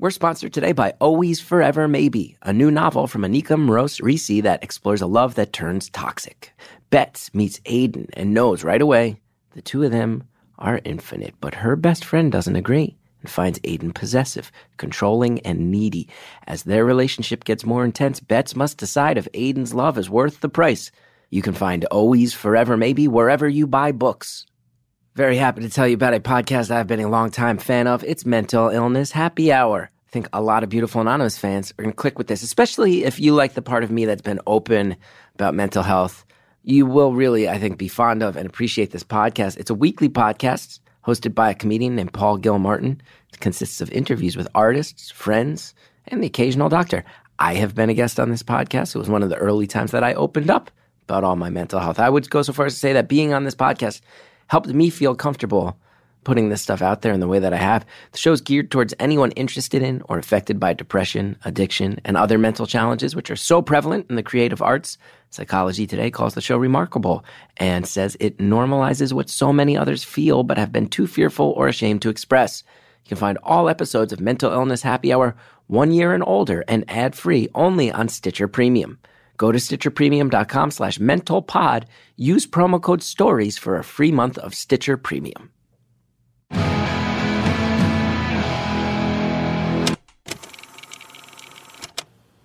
We're sponsored today by Always Forever Maybe, a new novel from Anica Mrose Rissi that explores a love that turns toxic. Bets meets Aiden and knows right away the two of them are infinite, but her best friend doesn't agree and finds Aiden possessive, controlling, and needy. As their relationship gets more intense, Bets must decide if Aiden's love is worth the price. You can find Always Forever Maybe wherever you buy books. Very happy to tell you about a podcast I've been a long time fan of. It's Mental Illness Happy Hour. I think a lot of beautiful anonymous fans are going to click with this, especially if you like the part of me that's been open about mental health. You will really, I think, be fond of and appreciate this podcast. It's a weekly podcast hosted by a comedian named Paul Gilmartin. It consists of interviews with artists, friends, and the occasional doctor. I have been a guest on this podcast. It was one of the early times that I opened up about all my mental health. I would go so far as to say that being on this podcast helped me feel comfortable putting this stuff out there in the way that I have. The show is geared towards anyone interested in or affected by depression, addiction, and other mental challenges, which are so prevalent in the creative arts. Psychology Today calls the show remarkable and says it normalizes what so many others feel but have been too fearful or ashamed to express. You can find all episodes of Mental Illness Happy Hour one year and older and ad free only on Stitcher Premium. Go to stitcherpremium.com slash mentalpod. Use promo code STORIES for a free month of Stitcher Premium.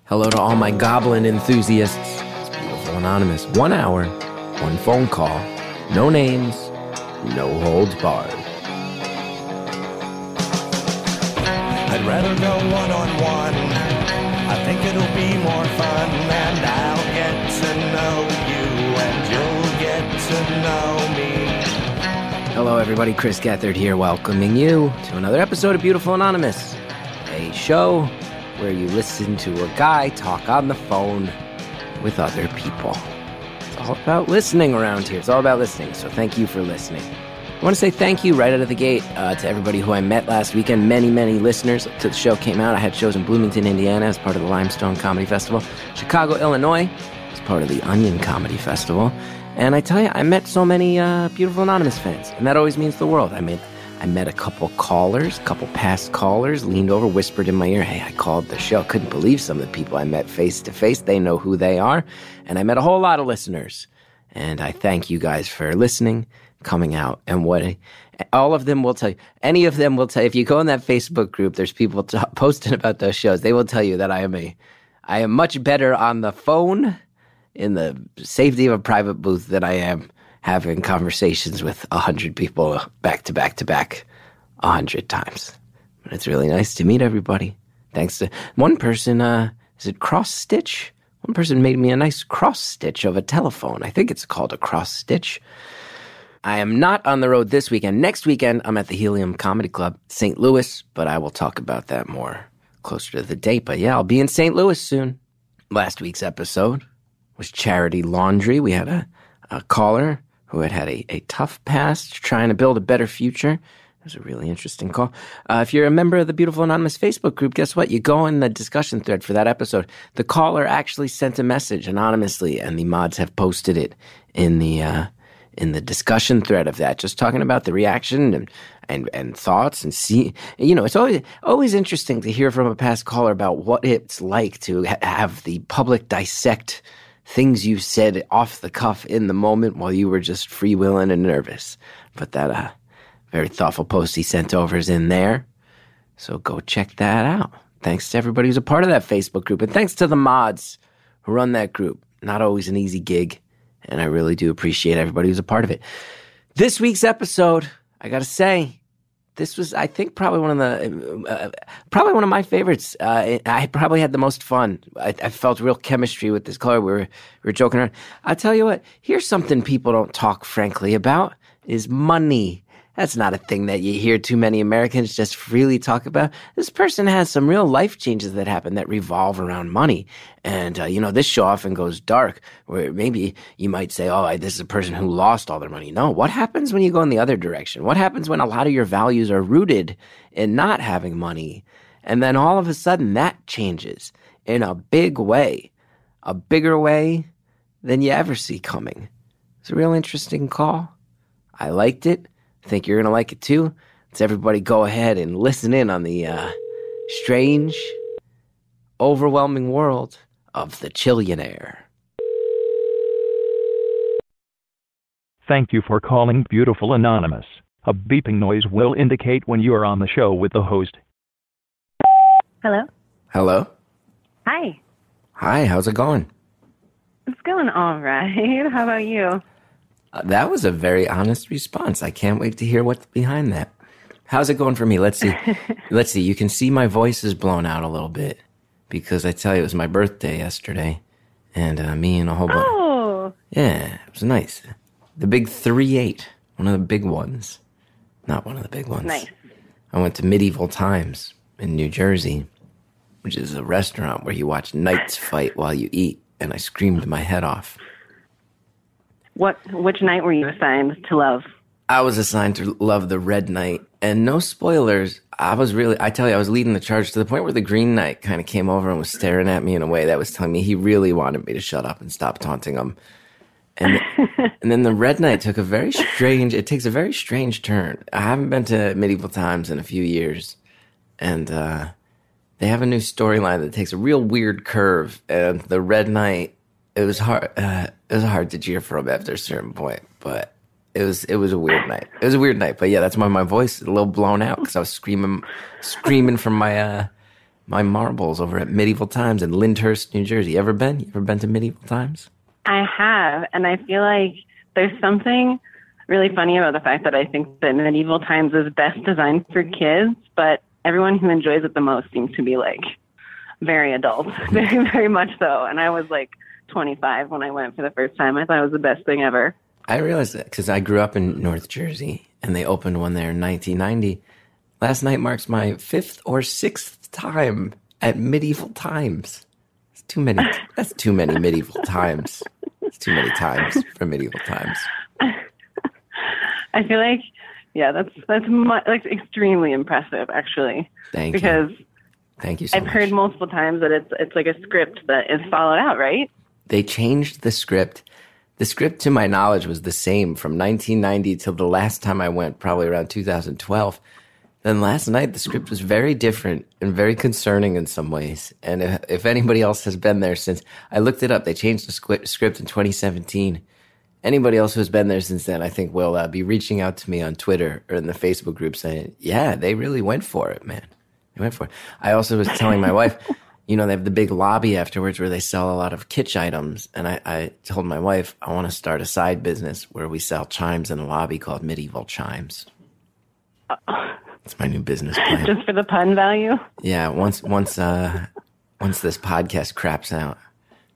Hello to all my goblin enthusiasts. It's beautiful anonymous. One hour, one phone call, no names, no holds barred. I'd rather go one on one. I think it'll be Hello, everybody. Chris Gethard here, welcoming you to another episode of Beautiful Anonymous, a show where you listen to a guy talk on the phone with other people. It's all about listening around here. It's all about listening. So thank you for listening. I want to say thank you right out of the gate uh, to everybody who I met last weekend. Many, many listeners to the show came out. I had shows in Bloomington, Indiana as part of the Limestone Comedy Festival, Chicago, Illinois as part of the Onion Comedy Festival. And I tell you, I met so many uh, beautiful anonymous fans, and that always means the world. I mean, I met a couple callers, a couple past callers, leaned over, whispered in my ear, Hey, I called the show. Couldn't believe some of the people I met face to face. They know who they are. And I met a whole lot of listeners. And I thank you guys for listening, coming out, and what all of them will tell you. Any of them will tell you. If you go in that Facebook group, there's people t- posting about those shows. They will tell you that I am a, I am much better on the phone in the safety of a private booth than I am having conversations with a hundred people back to back to back a hundred times. But it's really nice to meet everybody. Thanks to one person, uh, is it cross stitch? One person made me a nice cross stitch of a telephone. I think it's called a cross stitch. I am not on the road this weekend. Next weekend, I'm at the Helium Comedy Club, St. Louis, but I will talk about that more closer to the date. But yeah, I'll be in St. Louis soon. Last week's episode was Charity Laundry. We had a, a caller who had had a, a tough past trying to build a better future. It was a really interesting call. Uh, if you're a member of the Beautiful Anonymous Facebook group, guess what? You go in the discussion thread for that episode. The caller actually sent a message anonymously, and the mods have posted it in the uh, in the discussion thread of that, just talking about the reaction and and, and thoughts and see. You know, it's always always interesting to hear from a past caller about what it's like to ha- have the public dissect things you said off the cuff in the moment while you were just freewheeling and nervous. But that uh, very thoughtful post he sent over is in there. So go check that out. Thanks to everybody who's a part of that Facebook group. And thanks to the mods who run that group. Not always an easy gig. And I really do appreciate everybody who's a part of it. This week's episode, I got to say, this was, I think, probably one of the, uh, probably one of my favorites. Uh, I probably had the most fun. I, I, felt real chemistry with this caller. We were, we were joking around. I'll tell you what, here's something people don't talk frankly about is money. That's not a thing that you hear too many Americans just freely talk about. This person has some real life changes that happen that revolve around money. And, uh, you know, this show often goes dark where maybe you might say, oh, this is a person who lost all their money. No, what happens when you go in the other direction? What happens when a lot of your values are rooted in not having money? And then all of a sudden that changes in a big way, a bigger way than you ever see coming. It's a real interesting call. I liked it think you're going to like it too. Let's everybody go ahead and listen in on the uh, strange, overwhelming world of the Chillionaire. Thank you for calling Beautiful Anonymous. A beeping noise will indicate when you are on the show with the host. Hello. Hello? Hi. Hi, how's it going? It's going all right. How about you? That was a very honest response. I can't wait to hear what's behind that. How's it going for me? Let's see. Let's see. You can see my voice is blown out a little bit because I tell you it was my birthday yesterday, and uh, me and a whole bunch. Oh, Yeah, it was nice. The big three eight, one of the big ones, not one of the big ones. nice. I went to Medieval Times in New Jersey, which is a restaurant where you watch knights fight while you eat, and I screamed my head off. What? Which night were you assigned to love? I was assigned to love the Red Knight, and no spoilers. I was really, I tell you, I was leading the charge to the point where the Green Knight kind of came over and was staring at me in a way that was telling me he really wanted me to shut up and stop taunting him. And, and then the Red Knight took a very strange, it takes a very strange turn. I haven't been to medieval times in a few years, and uh, they have a new storyline that takes a real weird curve. And the Red Knight, it was hard, uh, it was hard to cheer for him after a certain point, but it was it was a weird night. It was a weird night, but yeah, that's why my voice is a little blown out because I was screaming, screaming from my uh, my marbles over at Medieval Times in Lyndhurst, New Jersey. Ever been? You ever been to Medieval Times? I have, and I feel like there's something really funny about the fact that I think that medieval times is best designed for kids, but everyone who enjoys it the most seems to be like very adult, very very much so. And I was like 25 when I went for the first time. I thought it was the best thing ever. I realized that because I grew up in North Jersey and they opened one there in 1990. Last night marks my fifth or sixth time at Medieval Times. It's too many. That's too many medieval times. It's too many times for medieval times. I feel like, yeah, that's that's mu- like extremely impressive actually, Thank because you. Thank you so I've much. heard multiple times that it's it's like a script that is followed out, right? They changed the script. The script, to my knowledge, was the same from 1990 till the last time I went, probably around 2012. Then last night, the script was very different and very concerning in some ways. And if, if anybody else has been there since, I looked it up. They changed the script in 2017. Anybody else who's been there since then, I think, will uh, be reaching out to me on Twitter or in the Facebook group saying, "Yeah, they really went for it, man. They went for it." I also was telling my wife, you know, they have the big lobby afterwards where they sell a lot of kitsch items, and I, I told my wife I want to start a side business where we sell chimes in a lobby called Medieval Chimes. It's my new business plan. Just for the pun value. Yeah, once once uh once this podcast craps out,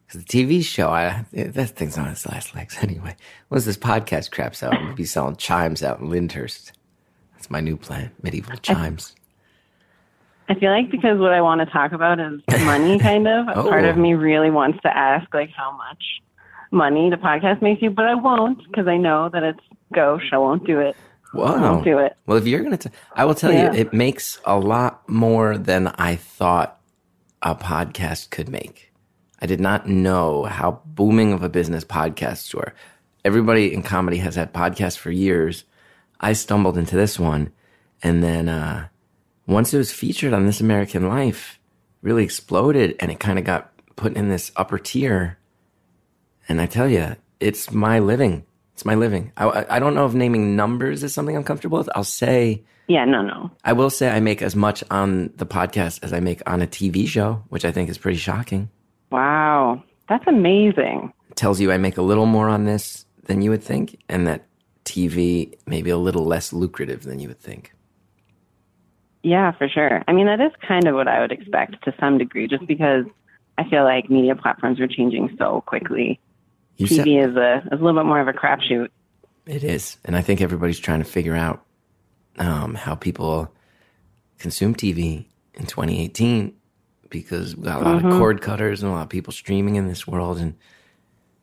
because the TV show, I that thing's on its last legs anyway. Once this podcast craps out, I'm gonna be selling chimes out in Lyndhurst. That's my new plan, medieval chimes. I feel like because what I want to talk about is money, kind of. A part Oh. of me really wants to ask, like, how much money the podcast makes you, but I won't because I know that it's gauche. I won't do it. I Wow. won't do it. Well, if you're gonna, I will tell Yeah. you, it makes a lot more than I thought a podcast could make. I did not know how booming of a business podcasts were. Everybody in comedy has had podcasts for years. I stumbled into this one, and then uh, once it was featured on This American Life, really exploded, and it kind of got put in this upper tier. And I tell you, it's my living. It's my living. I, I- don't know if naming numbers is something I'm comfortable with. I'll say, Yeah, no, no. I will say I make as much on the podcast as I make on a TV show, which I think is pretty shocking. Wow. That's amazing. It tells you I make a little more on this than you would think, and that TV may be a little less lucrative than you would think. Yeah, for sure. I mean, that is kind of what I would expect to some degree, just because I feel like media platforms are changing so quickly. You said TV is a is a little bit more of a crapshoot. it is, and I think everybody's trying to figure out um, how people consume TV in 2018 because we've got a lot of cord cutters and a lot of people streaming in this world, and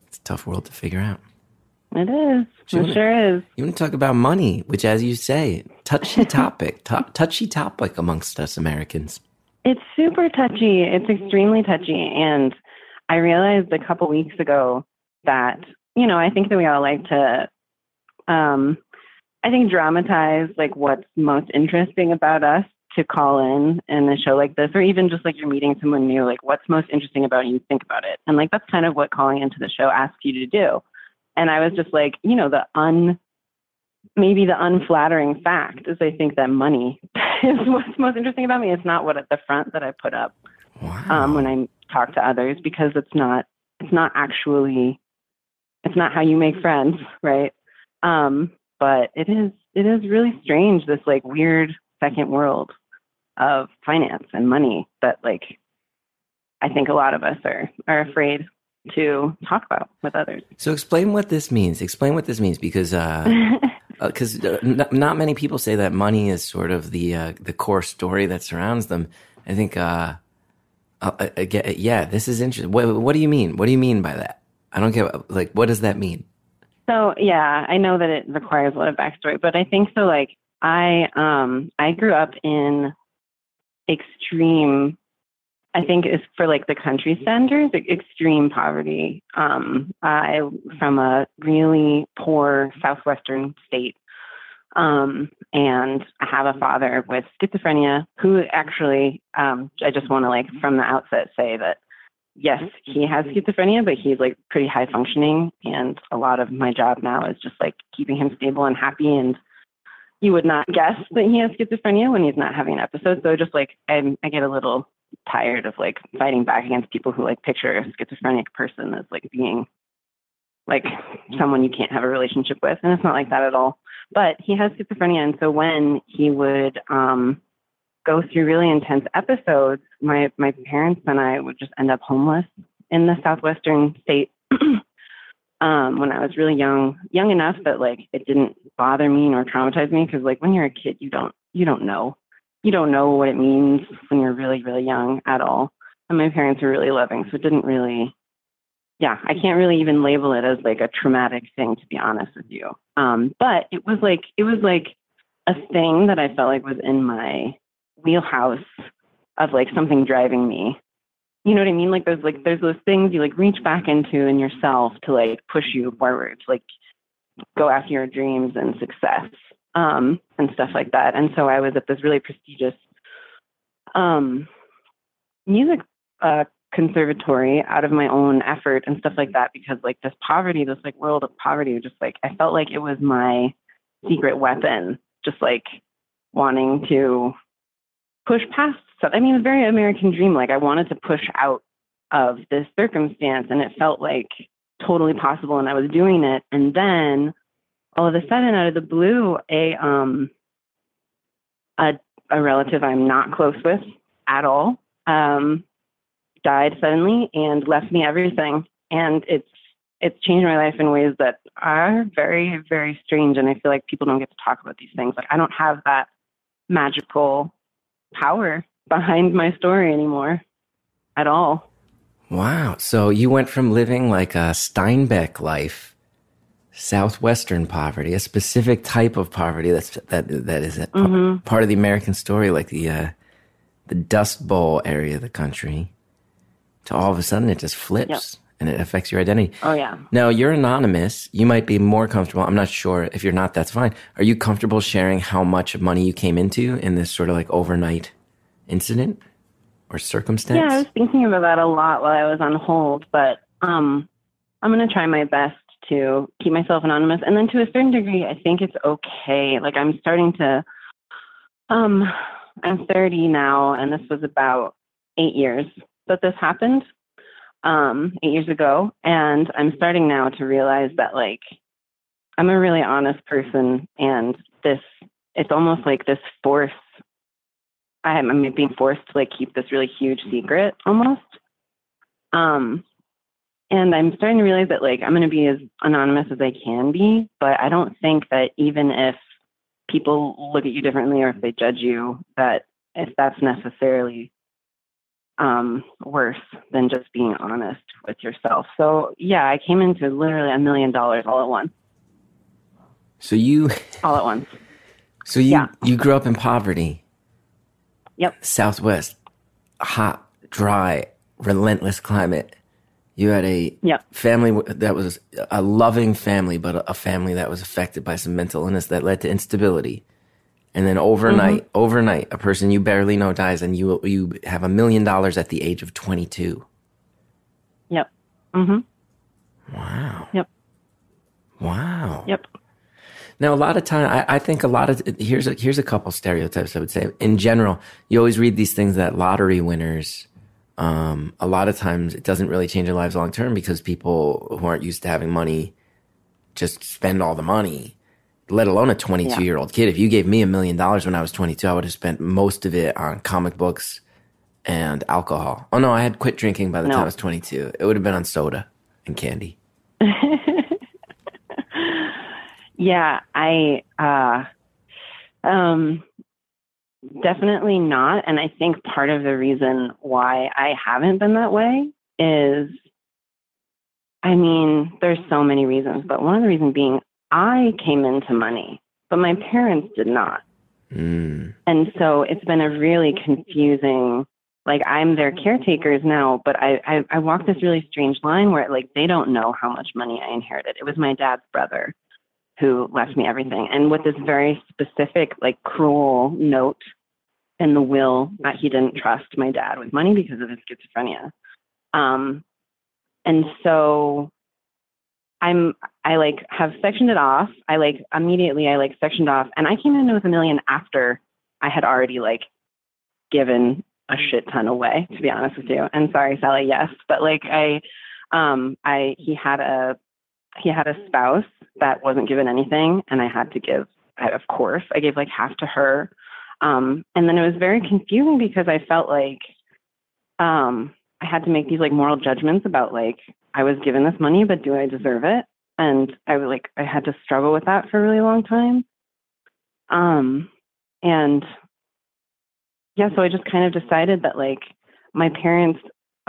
it's a tough world to figure out. It is. Sure. It sure is. You want to talk about money, which, as you say, touchy topic, to- touchy topic amongst us Americans. It's super touchy. It's extremely touchy. And I realized a couple weeks ago that, you know, I think that we all like to, um, I think dramatize like what's most interesting about us to call in in a show like this, or even just like you're meeting someone new, like what's most interesting about you, think about it. And like that's kind of what calling into the show asks you to do. And I was just like, you know, the un maybe the unflattering fact is I think that money is what's most interesting about me. It's not what at the front that I put up Wow. um, when I talk to others because it's not it's not actually it's not how you make friends, right? Um, but it is it is really strange this like weird second world of finance and money that like I think a lot of us are are afraid to talk about with others. so explain what this means. Explain what this means because uh, because uh, n- not many people say that money is sort of the uh, the core story that surrounds them. I think, uh, uh, get, yeah, this is interesting. What, what do you mean? What do you mean by that? I don't get like what does that mean? So yeah, I know that it requires a lot of backstory, but I think so. Like I, um, I grew up in extreme. I think is for like the country standards, like, extreme poverty. Um, I from a really poor southwestern state, um, and I have a father with schizophrenia who actually, um, I just want to like from the outset say that yes, he has schizophrenia, but he's like pretty high functioning. And a lot of my job now is just like keeping him stable and happy. And you would not guess that he has schizophrenia when he's not having an episode. So just like I'm, I get a little tired of like fighting back against people who like picture a schizophrenic person as like being like someone you can't have a relationship with. And it's not like that at all. But he has schizophrenia. And so when he would, um, go through really intense episodes, my my parents and I would just end up homeless in the southwestern state. um, when I was really young, young enough that like it didn't bother me nor traumatize me because like when you're a kid, you don't you don't know you don't know what it means when you're really really young at all. And my parents were really loving, so it didn't really. Yeah, I can't really even label it as like a traumatic thing to be honest with you. Um, but it was like it was like a thing that I felt like was in my wheelhouse of like something driving me. You know what I mean? Like there's like there's those things you like reach back into in yourself to like push you forward, to, like go after your dreams and success um, and stuff like that. And so I was at this really prestigious um, music uh, conservatory out of my own effort and stuff like that because like this poverty, this like world of poverty, just like I felt like it was my secret weapon, just like wanting to push past stuff. I mean, a very American dream. Like I wanted to push out of this circumstance and it felt like totally possible and I was doing it. And then all of a sudden out of the blue, a um a a relative I'm not close with at all, um, died suddenly and left me everything. And it's it's changed my life in ways that are very, very strange. And I feel like people don't get to talk about these things. Like I don't have that magical power behind my story anymore at all. Wow. So you went from living like a Steinbeck life, southwestern poverty, a specific type of poverty that's that that is a pa- part of the American story, like the uh, the Dust Bowl area of the country, to all of a sudden it just flips and it affects your identity. Oh yeah. Now you're anonymous. You might be more comfortable. I'm not sure. If you're not, that's fine. Are you comfortable sharing how much money you came into in this sort of like overnight incident or circumstance? Yeah, I was thinking about that a lot while I was on hold, but um, I'm going to try my best to keep myself anonymous. And then to a certain degree, I think it's okay. Like I'm starting to, um, I'm 30 now, and this was about eight years that this happened, um, eight years ago. And I'm starting now to realize that like I'm a really honest person, and this, it's almost like this force I'm, being forced to like keep this really huge secret almost. Um, and I'm starting to realize that like I'm going to be as anonymous as I can be, but I don't think that even if people look at you differently or if they judge you, that if that's necessarily um, worse than just being honest with yourself. So yeah, I came into literally a million dollars all at once, So you, all at once. so you, Yeah. you grew up in poverty. Yep. Southwest, hot, dry, relentless climate. You had a Yep. family that was a loving family, but a, family that was affected by some mental illness that led to instability. and then overnight, overnight, a person you barely know dies, and you you have a million dollars at the age of 22. Yep. Mm-hmm. Wow. Yep. Wow. Yep. Now, a lot of time, I, I think a lot of here's a, here's a couple stereotypes I would say. In general, you always read these things that lottery winners. Um, a lot of times, it doesn't really change their lives long term because people who aren't used to having money just spend all the money. Let alone a 22 Yeah. year old kid. If you gave me a million dollars when I was 22, I would have spent most of it on comic books and alcohol. Oh no, I had quit drinking by the No. time I was 22. It would have been on soda and candy. Yeah, I uh um definitely not and I think part of the reason why I haven't been that way is I mean, there's so many reasons, but one of the reasons being I came into money, but my parents did not. Mm. And so it's been a really confusing like I'm their caretakers now, but I, I I walk this really strange line where like they don't know how much money I inherited. It was my dad's brother who left me everything, and with this very specific like cruel note in the will that he didn't trust my dad with money because of his schizophrenia. Um, and so I'm I like have sectioned it off. I like immediately I like sectioned off, and I came in with a million after I had already like given a shit ton away. To be honest with you, and sorry, Sally, yes, but like I, um, I he had a he had a spouse that wasn't given anything, and I had to give. I, of course, I gave like half to her, um, and then it was very confusing because I felt like um, I had to make these like moral judgments about like I was given this money, but do I deserve it? And I was like I had to struggle with that for a really long time. Um, and yeah, so I just kind of decided that like my parents,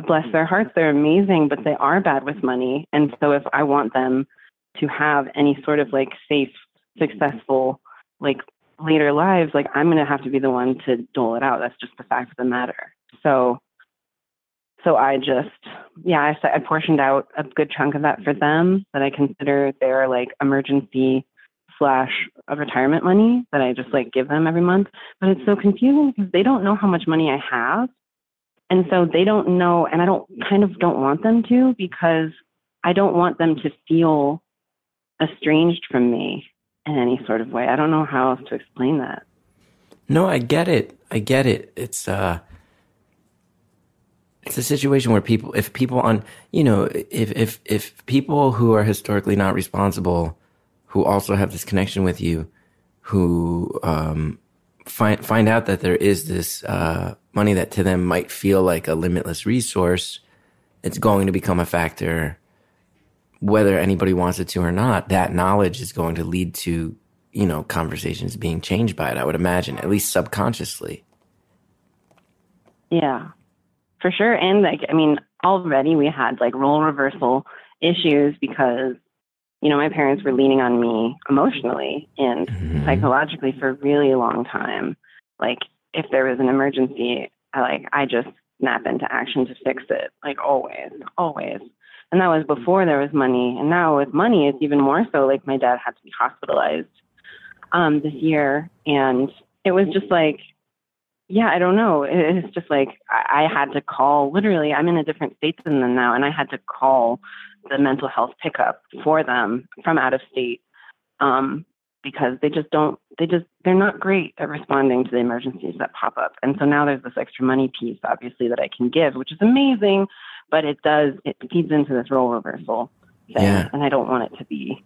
bless their hearts, they're amazing, but they are bad with money. And so if I want them to have any sort of like safe, successful, like later lives, like I'm going to have to be the one to dole it out. That's just the fact of the matter. So, so I just, yeah, I, I portioned out a good chunk of that for them that I consider their like emergency slash uh, retirement money that I just like give them every month. But it's so confusing because they don't know how much money I have. And so they don't know, and I don't kind of don't want them to because I don't want them to feel estranged from me in any sort of way. I don't know how else to explain that. No, I get it. I get it. It's uh it's a situation where people if people on you know, if if if people who are historically not responsible who also have this connection with you who um find find out that there is this uh money that to them might feel like a limitless resource, it's going to become a factor whether anybody wants it to or not. That knowledge is going to lead to you know, conversations being changed by it, I would imagine, at least subconsciously. Yeah, for sure. And like, I mean, already we had like role reversal issues because, you know, my parents were leaning on me emotionally and Mhm. psychologically for a really long time. Like, if there was an emergency, I like, I just snap into action to fix it. Like, always, always. And that was before there was money. And now with money, it's even more so. Like, my dad had to be hospitalized um, this year. And it was just like, yeah, I don't know. It- It's just like I I had to call. Literally, I'm in a different state than them now, and I had to call the mental health pickup for them from out of state um, because they just don't. They just they're not great at responding to the emergencies that pop up. And so now there's this extra money piece, obviously, that I can give, which is amazing. But it does it feeds into this role reversal thing, Yeah. and I don't want it to be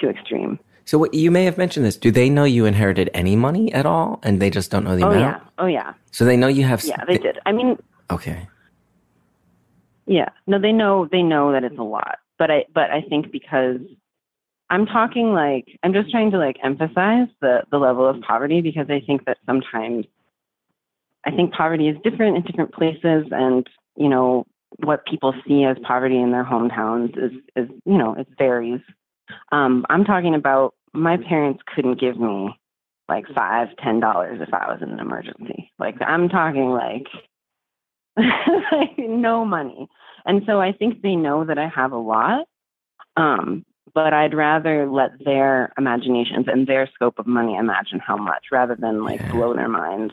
too extreme. So what, you may have mentioned this. Do they know you inherited any money at all, and they just don't know the Oh amount? yeah, oh yeah, So they know you have. yeah. They did. I mean, Okay. Yeah. No, they know they know that it's a lot. But I but I think because I'm talking like I'm just trying to like emphasize the the level of poverty because I think that sometimes I think poverty is different in different places and you know what people see as poverty in their hometowns is is you know it varies. Um, I'm talking about my parents couldn't give me like five ten dollars if I was in an emergency. Like I'm talking like like no money. And so I think they know that I have a lot. Um, but I'd rather let their imaginations and their scope of money imagine how much rather than like Yeah. blow their minds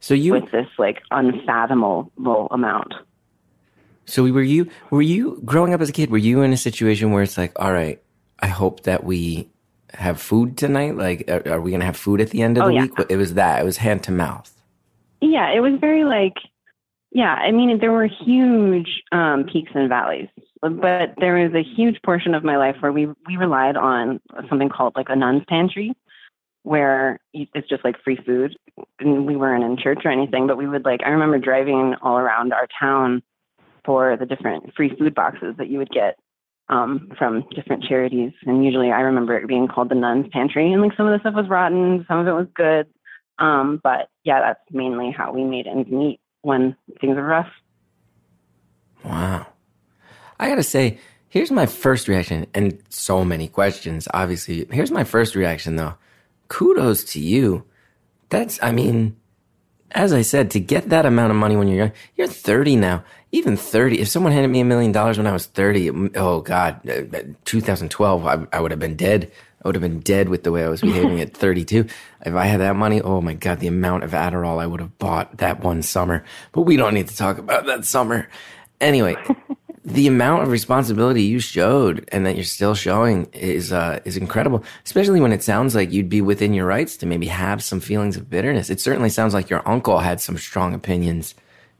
So you with this like unfathomable amount. So were you were you growing up as a kid? Were you in a situation where it's like, all right, I hope that we have food tonight. Like, are, are we going to have food at the end of Oh, the yeah. week? It was that. It was hand to mouth. Yeah, it was very like, yeah, I mean, there were huge um, peaks and valleys, but there was a huge portion of my life where we, we relied on something called like a nun's pantry, where it's just like free food. And we weren't in church or anything, but we would like, I remember driving all around our town for the different free food boxes that you would get um, from different charities. And usually I remember it being called the nun's pantry. And like some of the stuff was rotten, some of it was good. Um, but yeah, that's mainly how we made ends meet when things are rough. Wow. I got to say, here's my first reaction, and so many questions, obviously. Here's my first reaction, though. Kudos to you. That's, I mean, as I said, to get that amount of money when you're young, you're 30 now. Even 30, if someone handed me a million dollars when I was 30, oh God, uh, 2012, I, I would have been dead. I would have been dead with the way I was behaving at 32. If I had that money, oh my God, the amount of Adderall I would have bought that one summer. But we don't need to talk about that summer. Anyway, the amount of responsibility you showed and that you're still showing is uh, is incredible. Especially when it sounds like you'd be within your rights to maybe have some feelings of bitterness. It certainly sounds like your uncle had some strong opinions,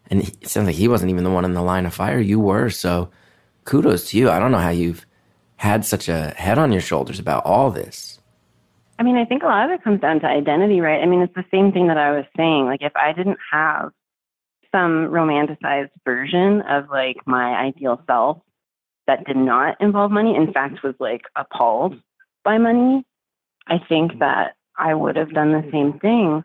and it sounds like he wasn't even the one in the line of fire. You were. So, kudos to you. I don't know how you've had such a head on your shoulders about all this. I mean, I think a lot of it comes down to identity, right? I mean, it's the same thing that I was saying. Like, if I didn't have some romanticized version of like my ideal self that did not involve money, in fact, was like appalled by money, I think that I would have done the same thing.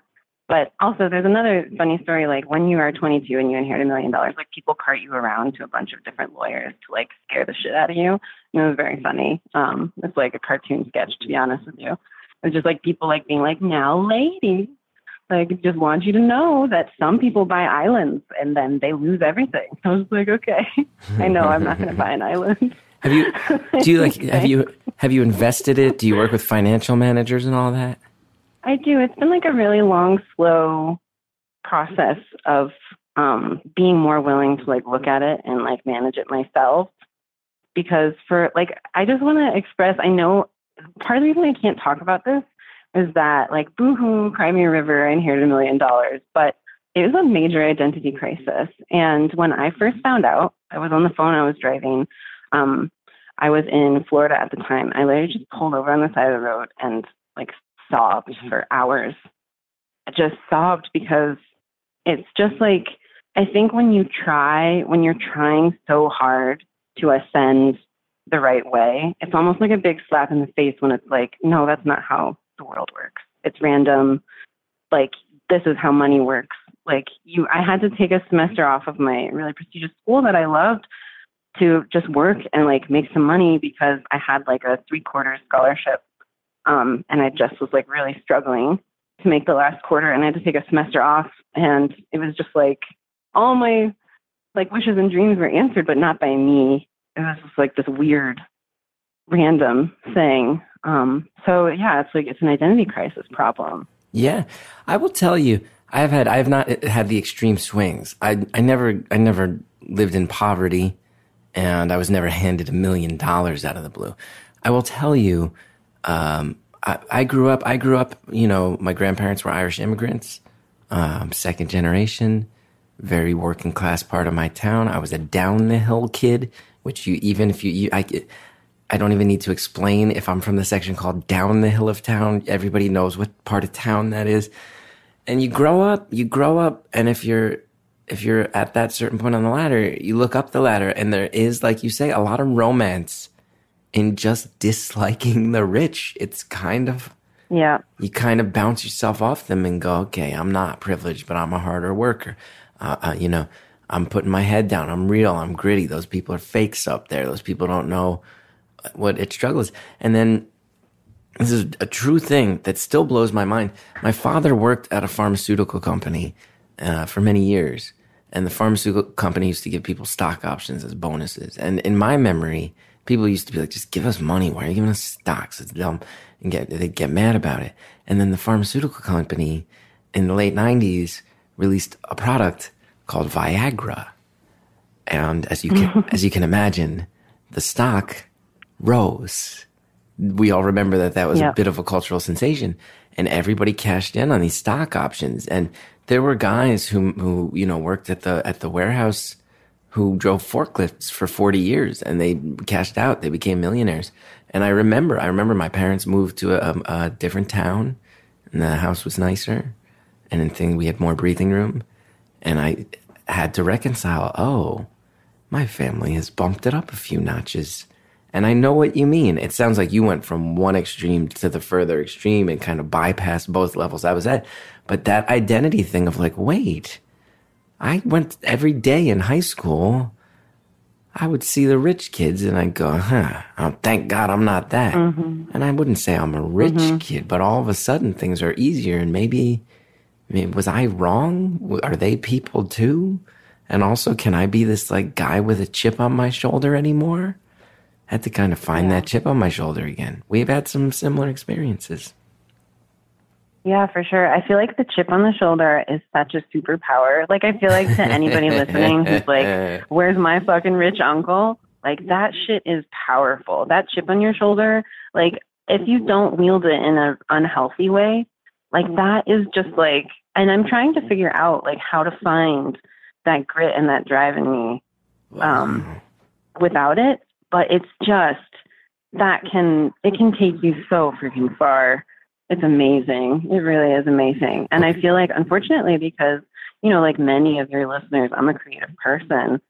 But also, there's another funny story. Like when you are 22 and you inherit a million dollars, like people cart you around to a bunch of different lawyers to like scare the shit out of you. And it was very funny. Um, it's like a cartoon sketch, to be honest with you. It's just like people like being like, now, lady, like just want you to know that some people buy islands and then they lose everything. I was like, okay, I know I'm not going to buy an island. Have you? Do you like? Have you? Have you invested it? Do you work with financial managers and all that? I do. It's been like a really long, slow process of um, being more willing to like look at it and like manage it myself. Because for like, I just want to express. I know part of the reason I can't talk about this is that like, boohoo, cry me a river, I inherited a million dollars, but it was a major identity crisis. And when I first found out, I was on the phone. I was driving. Um, I was in Florida at the time. I literally just pulled over on the side of the road and like sobbed for hours. I just sobbed because it's just like I think when you try, when you're trying so hard to ascend the right way, it's almost like a big slap in the face when it's like, no, that's not how the world works. It's random. Like this is how money works. Like you, I had to take a semester off of my really prestigious school that I loved to just work and like make some money because I had like a three quarter scholarship um, and I just was like really struggling to make the last quarter, and I had to take a semester off, and it was just like all my like wishes and dreams were answered, but not by me. It was just like this weird, random thing. Um, so yeah, it's like it's an identity crisis problem. Yeah, I will tell you, I've had I've not had the extreme swings. I I never I never lived in poverty, and I was never handed a million dollars out of the blue. I will tell you, um, I, I grew up. I grew up. You know, my grandparents were Irish immigrants, um, second generation, very working class part of my town. I was a down the hill kid, which you even if you, you I. I don't even need to explain if I'm from the section called down the hill of town. Everybody knows what part of town that is. And you grow up, you grow up, and if you're if you're at that certain point on the ladder, you look up the ladder and there is, like you say, a lot of romance in just disliking the rich. It's kind of Yeah, you kind of bounce yourself off them and go, okay, I'm not privileged, but I'm a harder worker. Uh, uh, you know, I'm putting my head down. I'm real. I'm gritty. Those people are fakes up there. Those people don't know what its struggle is. And then this is a true thing that still blows my mind. My father worked at a pharmaceutical company uh, for many years, and the pharmaceutical company used to give people stock options as bonuses. And in my memory, People used to be like, just give us money. Why are you giving us stocks? It's dumb. And get, they'd get mad about it. And then the pharmaceutical company in the late 90s released a product called Viagra. And as you can, as you can imagine, the stock rose. We all remember that that was a bit of a cultural sensation and everybody cashed in on these stock options. And there were guys who, who, you know, worked at the, at the warehouse who drove forklifts for 40 years and they cashed out. They became millionaires. And I remember, I remember my parents moved to a, a different town and the house was nicer and in thing we had more breathing room. And I had to reconcile, oh, my family has bumped it up a few notches. And I know what you mean. It sounds like you went from one extreme to the further extreme and kind of bypassed both levels I was at. But that identity thing of like, wait, I went every day in high school. I would see the rich kids and I'd go, huh, oh, thank God I'm not that. Mm-hmm. And I wouldn't say I'm a rich mm-hmm. kid, but all of a sudden things are easier and maybe, I mean, was I wrong? Are they people too? And also, can I be this like guy with a chip on my shoulder anymore? I had to kind of find that chip on my shoulder again. We've had some similar experiences. Yeah, for sure. I feel like the chip on the shoulder is such a superpower. Like, I feel like to anybody listening who's like, where's my fucking rich uncle? Like, that shit is powerful. That chip on your shoulder, like, if you don't wield it in an unhealthy way, like, that is just like, and I'm trying to figure out, like, how to find that grit and that drive in me um, without it. But it's just, that can, it can take you so freaking far it's amazing. It really is amazing. And I feel like, unfortunately, because, you know, like many of your listeners, I'm a creative person.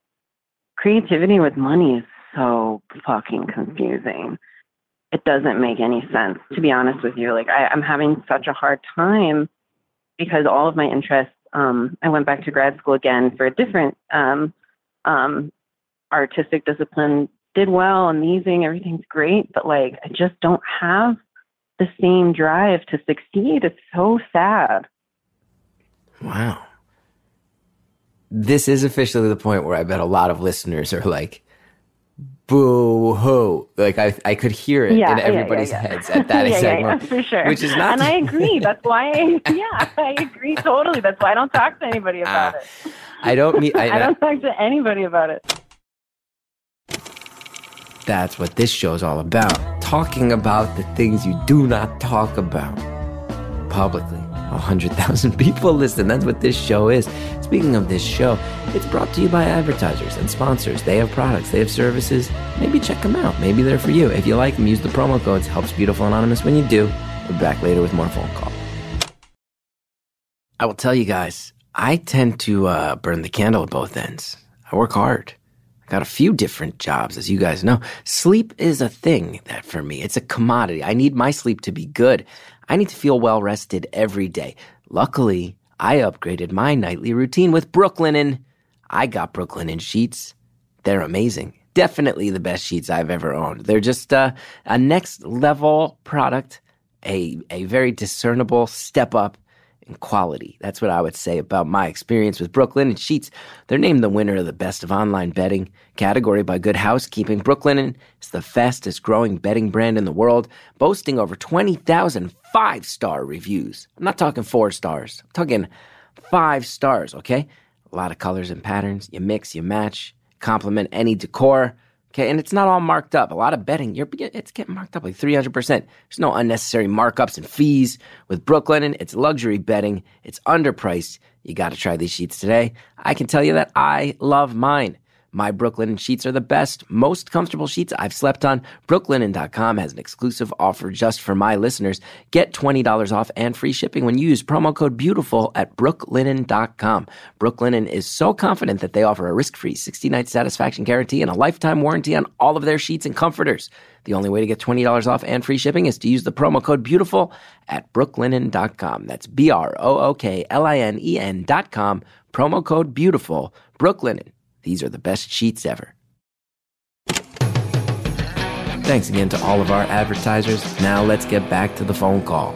Creativity with money is so fucking confusing. It doesn't make any sense, to be honest with you. Like, I, I'm having such a hard time because all of my interests, um, I went back to grad school again for a different um, um, artistic discipline, did well, amazing, everything's great, but like, I just don't have the same drive to succeed. It's so sad. Wow. This is officially the point where I bet a lot of listeners are like, boo hoo. Like I, I could hear it Yeah, in everybody's yeah, yeah. heads at that exact moment. for sure. Which is not and I agree. That's why. I, yeah, I agree totally. That's why I don't talk to anybody about Ah, it. I don't mean, I, I don't talk to anybody about it. That's what this show's all about. Talking about the things you do not talk about publicly. A hundred thousand people listen. That's what this show is. Speaking of this show, it's brought to you by advertisers and sponsors. They have products, they have services. Maybe check them out. Maybe they're for you. If you like them, use the promo codes. Helps Beautiful Anonymous when you do. We're back later with more phone call. I will tell you guys, I tend to uh, burn the candle at both ends. I work hard. Got a few different jobs, as you guys know. Sleep is a thing that for me, it's a commodity. I need my sleep to be good. I need to feel well rested every day. Luckily, I upgraded my nightly routine with Brooklinen. I got Brooklinen sheets. They're amazing. Definitely the best sheets I've ever owned. They're just uh, a next level product, a, a very discernible step up in quality. That's what I would say about my experience with Brooklinen Sheets. They're named the winner of the best of online bedding category by Good Housekeeping. Brooklinen is the fastest growing bedding brand in the world, boasting over 20,000 five star reviews. I'm not talking four stars, I'm talking five stars, okay? A lot of colors and patterns. You mix, you match, complement any decor. Okay, and it's not all marked up. A lot of bedding, you're it's getting marked up like 300%. There's no unnecessary markups and fees. With Brooklinen, it's luxury bedding. It's underpriced. You got to try these sheets today. I can tell you that I love mine. My Brooklinen sheets are the best, most comfortable sheets I've slept on. Brooklinen.com has an exclusive offer just for my listeners. Get $20 off and free shipping when you use promo code BEAUTIFUL at brooklinen.com. Brooklinen is so confident that they offer a risk-free 60-night satisfaction guarantee and a lifetime warranty on all of their sheets and comforters. The only way to get $20 off and free shipping is to use the promo code BEAUTIFUL at brooklinen.com. That's B-R-O-O-K-L-I-N-E-N dot com. Promo code BEAUTIFUL. Brooklinen. These are the best sheets ever. Thanks again to all of our advertisers. Now let's get back to the phone call.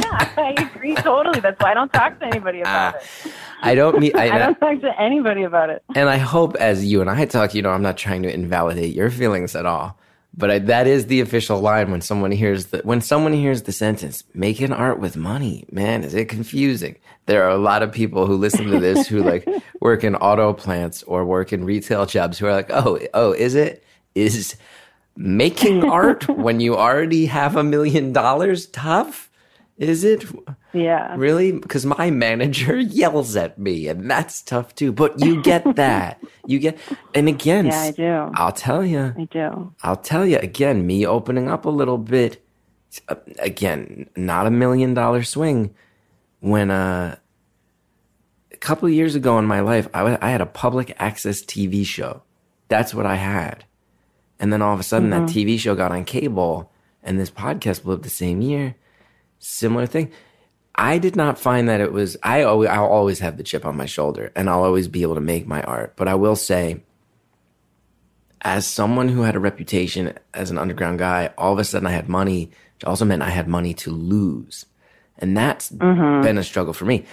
Yeah, I agree totally. That's why I don't talk to anybody about Ah, it. I don't mean. I, I don't talk to anybody about it. and I hope as you and I talk, you know, I'm not trying to invalidate your feelings at all. But I, that is the official line when someone hears the when someone hears the sentence "making art with money." Man, is it confusing? There are a lot of people who listen to this who like work in auto plants or work in retail jobs who are like, "Oh, oh, is it is making art when you already have a million dollars tough?" Is it Yeah. really? Because my manager yells at me, and that's tough too. But you get that. you get, and again, Yeah, I do. I'll tell you. I do. I'll tell you again. Me opening up a little bit. uh, Again, not a million dollar swing. When uh, a couple of years ago in my life, I, had a public access TV show. That's what I had. And then all of a sudden, that TV show got on cable, and this podcast blew up the same year. Similar thing. I did not find that it was. I always, I'll always have the chip on my shoulder, and I'll always be able to make my art. But I will say, as someone who had a reputation as an underground guy, all of a sudden I had money, which also meant I had money to lose, and that's mm-hmm. been a struggle for me.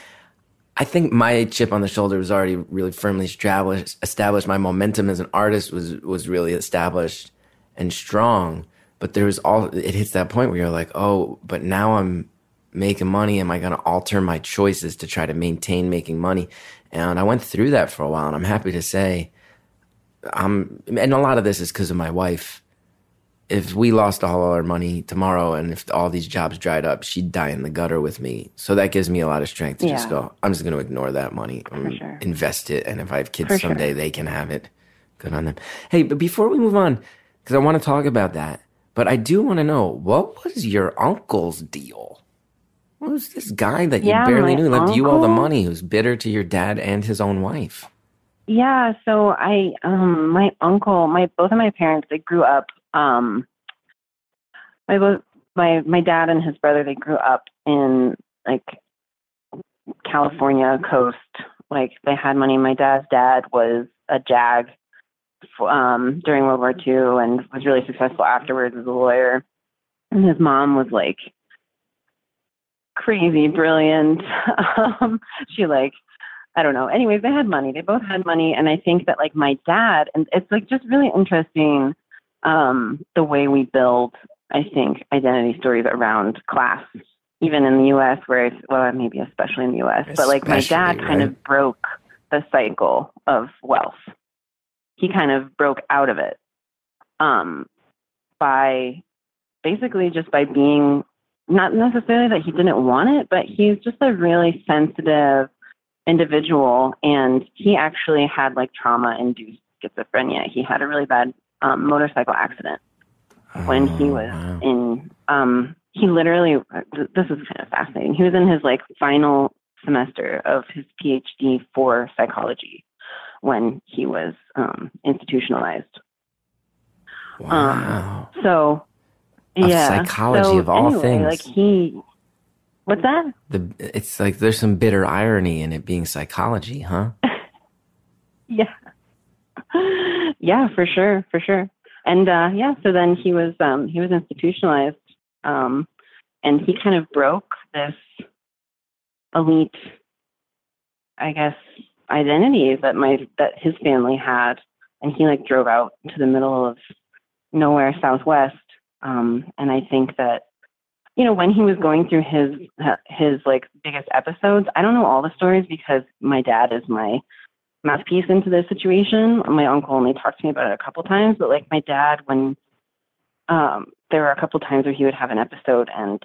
I think my chip on the shoulder was already really firmly established. Established. My momentum as an artist was was really established and strong. But there was all. It hits that point where you're like, oh, but now I'm making money. Am I going to alter my choices to try to maintain making money? And I went through that for a while, and I'm happy to say, I'm. And a lot of this is because of my wife. If we lost all our money tomorrow, and if all these jobs dried up, she'd die in the gutter with me. So that gives me a lot of strength to just go. I'm just going to ignore that money, and sure. invest it, and if I have kids For sure. someday, they can have it. Good on them. Hey, but before we move on, because I want to talk about that, but I do want to know what was your uncle's deal? What was this guy that you Yeah, barely my knew left you all the money who's bitter to your dad and his own wife? Yeah, so I um my uncle, my both of my parents, they grew up um my both my my dad and his brother, they grew up in like California coast. Like they had money. My dad's dad was a JAG um during World War II and was really successful afterwards as a lawyer. And his mom was like crazy brilliant. um she like I don't know. Anyways, they had money. They both had money, and I think that like my dad, and it's like just really interesting um, the way we build. I think identity stories around class, even in the U.S., where it's, well, maybe especially in the U.S. But like my dad Especially, kind right? of broke the cycle of wealth. He kind of broke out of it um, by basically just by being not necessarily that he didn't want it, but he's just a really sensitive individual and he actually had like trauma induced schizophrenia. He had a really bad um, motorcycle accident when he Oh, was wow. in um he literally this is kind of fascinating. He was in his like final semester of his phd for psychology when he was um institutionalized Wow. so Of yeah psychology so of all anyway, things. like he what's that the it's like there's some bitter irony in it being psychology, huh? Yeah. Yeah, for sure, for sure. And uh yeah, so then he was um he was institutionalized um and he kind of broke this elite I guess identity that my that his family had. And he like drove out to the middle of nowhere southwest. Um and I think that you know when he was going through his his like biggest episodes I don't know all the stories because my dad is my mouthpiece into this situation. My uncle only talked to me about it a couple times, but like my dad, when um, there were a couple times where he would have an episode and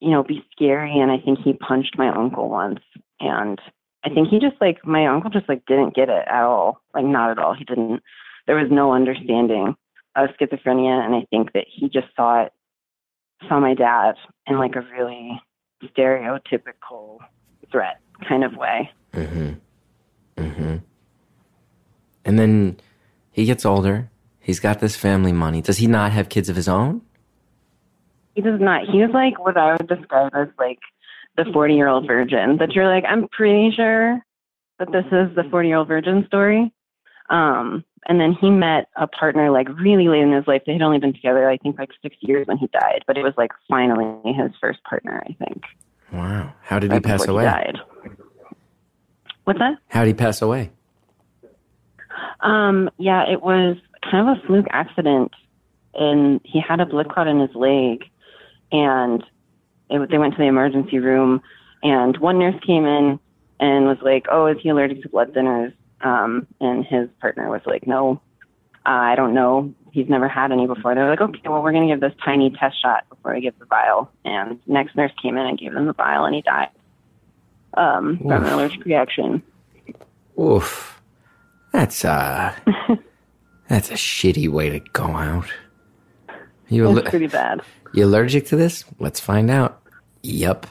you know be scary, and I think he punched my uncle once, and I think he just like my uncle just like didn't get it at all, like not at all. He didn't. There was no understanding of schizophrenia, and I think that he just saw it, saw my dad in like a really stereotypical threat kind of way. Mm-hmm. Mm-hmm. And then he gets older. He's got this family money. Does he not have kids of his own? He does not. He's like what I would describe as like the 40 year old virgin. That you're like, I'm pretty sure that this is the 40 year old virgin story. Um, and then he met a partner like really late in his life. They had only been together, I think, like six years when he died. But it was like finally his first partner, I think. Wow. How did he pass away? He died. What's that? How did he pass away? Um, yeah, it was kind of a fluke accident, and he had a blood clot in his leg, and it, they went to the emergency room, and one nurse came in and was like, "Oh, is he allergic to blood thinners?" Um, and his partner was like, "No, uh, I don't know. He's never had any before." They're like, "Okay, well, we're going to give this tiny test shot before we give the vial." And next nurse came in and gave him the vial, and he died um, from an allergic reaction. Oof. That's uh that's a shitty way to go out. You was pretty bad. you allergic to this? Let's find out. Yep.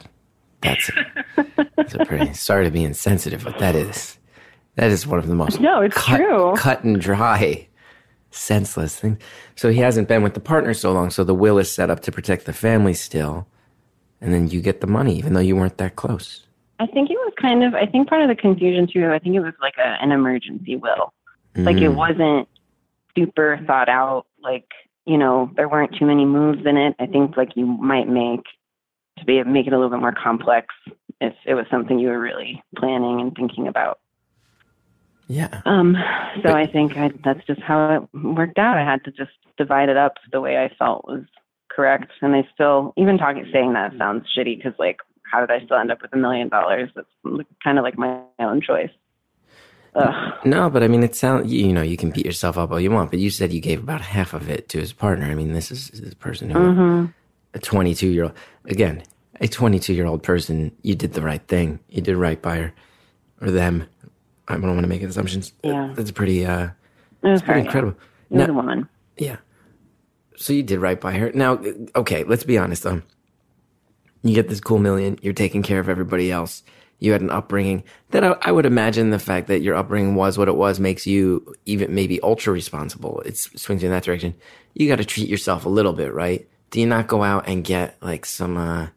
That's a, that's a pretty sorry to be insensitive, but that is that is one of the most No, it's cut, true. cut and dry senseless things. So he hasn't been with the partner so long, so the will is set up to protect the family still. And then you get the money, even though you weren't that close. I think it was kind of. I think part of the confusion too. I think it was like a, an emergency will. Like it Mm. wasn't super thought out. Like you know, there weren't too many moves in it. I think like you might make to be make it a little bit more complex if it was something you were really planning and thinking about. Yeah. Um, so But- I think I, that's just how it worked out. I had to just divide it up the way I felt was correct, and I still even talking saying that sounds shitty because like how did I still end up with a million dollars? That's kind of like my own choice. Ugh. No, but I mean, it sounds you know you can beat yourself up all you want, but you said you gave about half of it to his partner. I mean, this is the person who hmm a 22 year old again a 22 year old person. You did the right thing. You did right by her or them. I don't want to make assumptions. Yeah. that's pretty uh, It was pretty incredible. Yeah. It was Now- a woman. yeah. So you did right by her. Now, okay, let's be honest though. You get this cool million. You're taking care of everybody else. You had an upbringing that I, I would imagine the fact that your upbringing was what it was makes you even maybe ultra responsible. It swings you in that direction. You got to treat yourself a little bit, right? Do you not go out and get like some? uh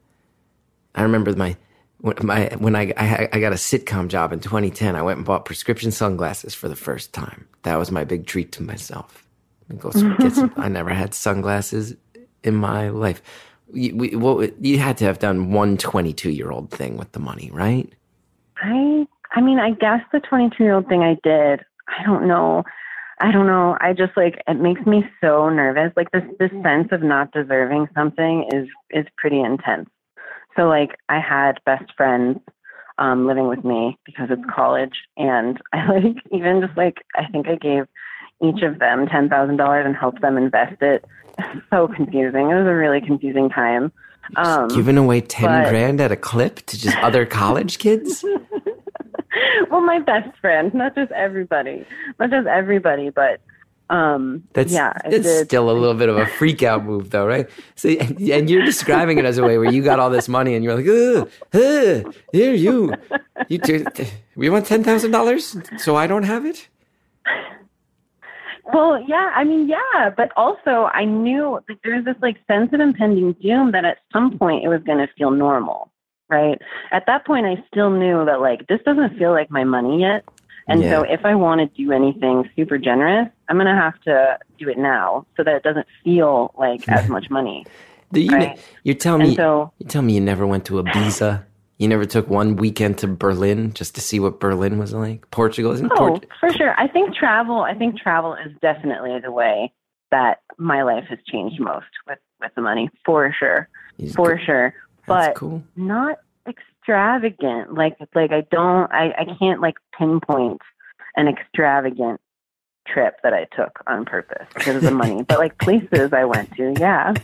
I remember my when my when I, I I got a sitcom job in 2010. I went and bought prescription sunglasses for the first time. That was my big treat to myself. I go get some. I never had sunglasses in my life. You, we, well, you had to have done one 22 year old thing with the money, right? I I mean, I guess the 22 year old thing I did. I don't know. I don't know. I just like it makes me so nervous. Like this this sense of not deserving something is is pretty intense. So like I had best friends um living with me because it's college and I like even just like I think I gave each of them ten thousand dollars and helped them invest it. So confusing. It was a really confusing time. Um Giving away 10 but- grand at a clip to just other college kids? well, my best friend, not just everybody, not just everybody, but um, That's yeah, it's still a little bit of a freak out move, though, right? So, and you're describing it as a way where you got all this money and you're like, ugh, ugh, here you, you, do, we want ten thousand dollars, so I don't have it. Well, yeah, I mean, yeah, but also I knew like there was this like sense of impending doom that at some point it was going to feel normal, right? At that point, I still knew that like this doesn't feel like my money yet, and so if I want to do anything super generous, I'm going to have to do it now so that it doesn't feel like as much money. Do you, Right. You're telling And me, so you tell me you never went to Ibiza. You never took one weekend to Berlin just to see what Berlin was like. Portugal isn't Oh, Port- for sure. I think travel. I think travel is definitely the way that my life has changed most with with the money, for sure, for sure. But cool. not extravagant. Like like I don't. I I can't like pinpoint an extravagant trip that I took on purpose because of the money. but like places I went to, yeah.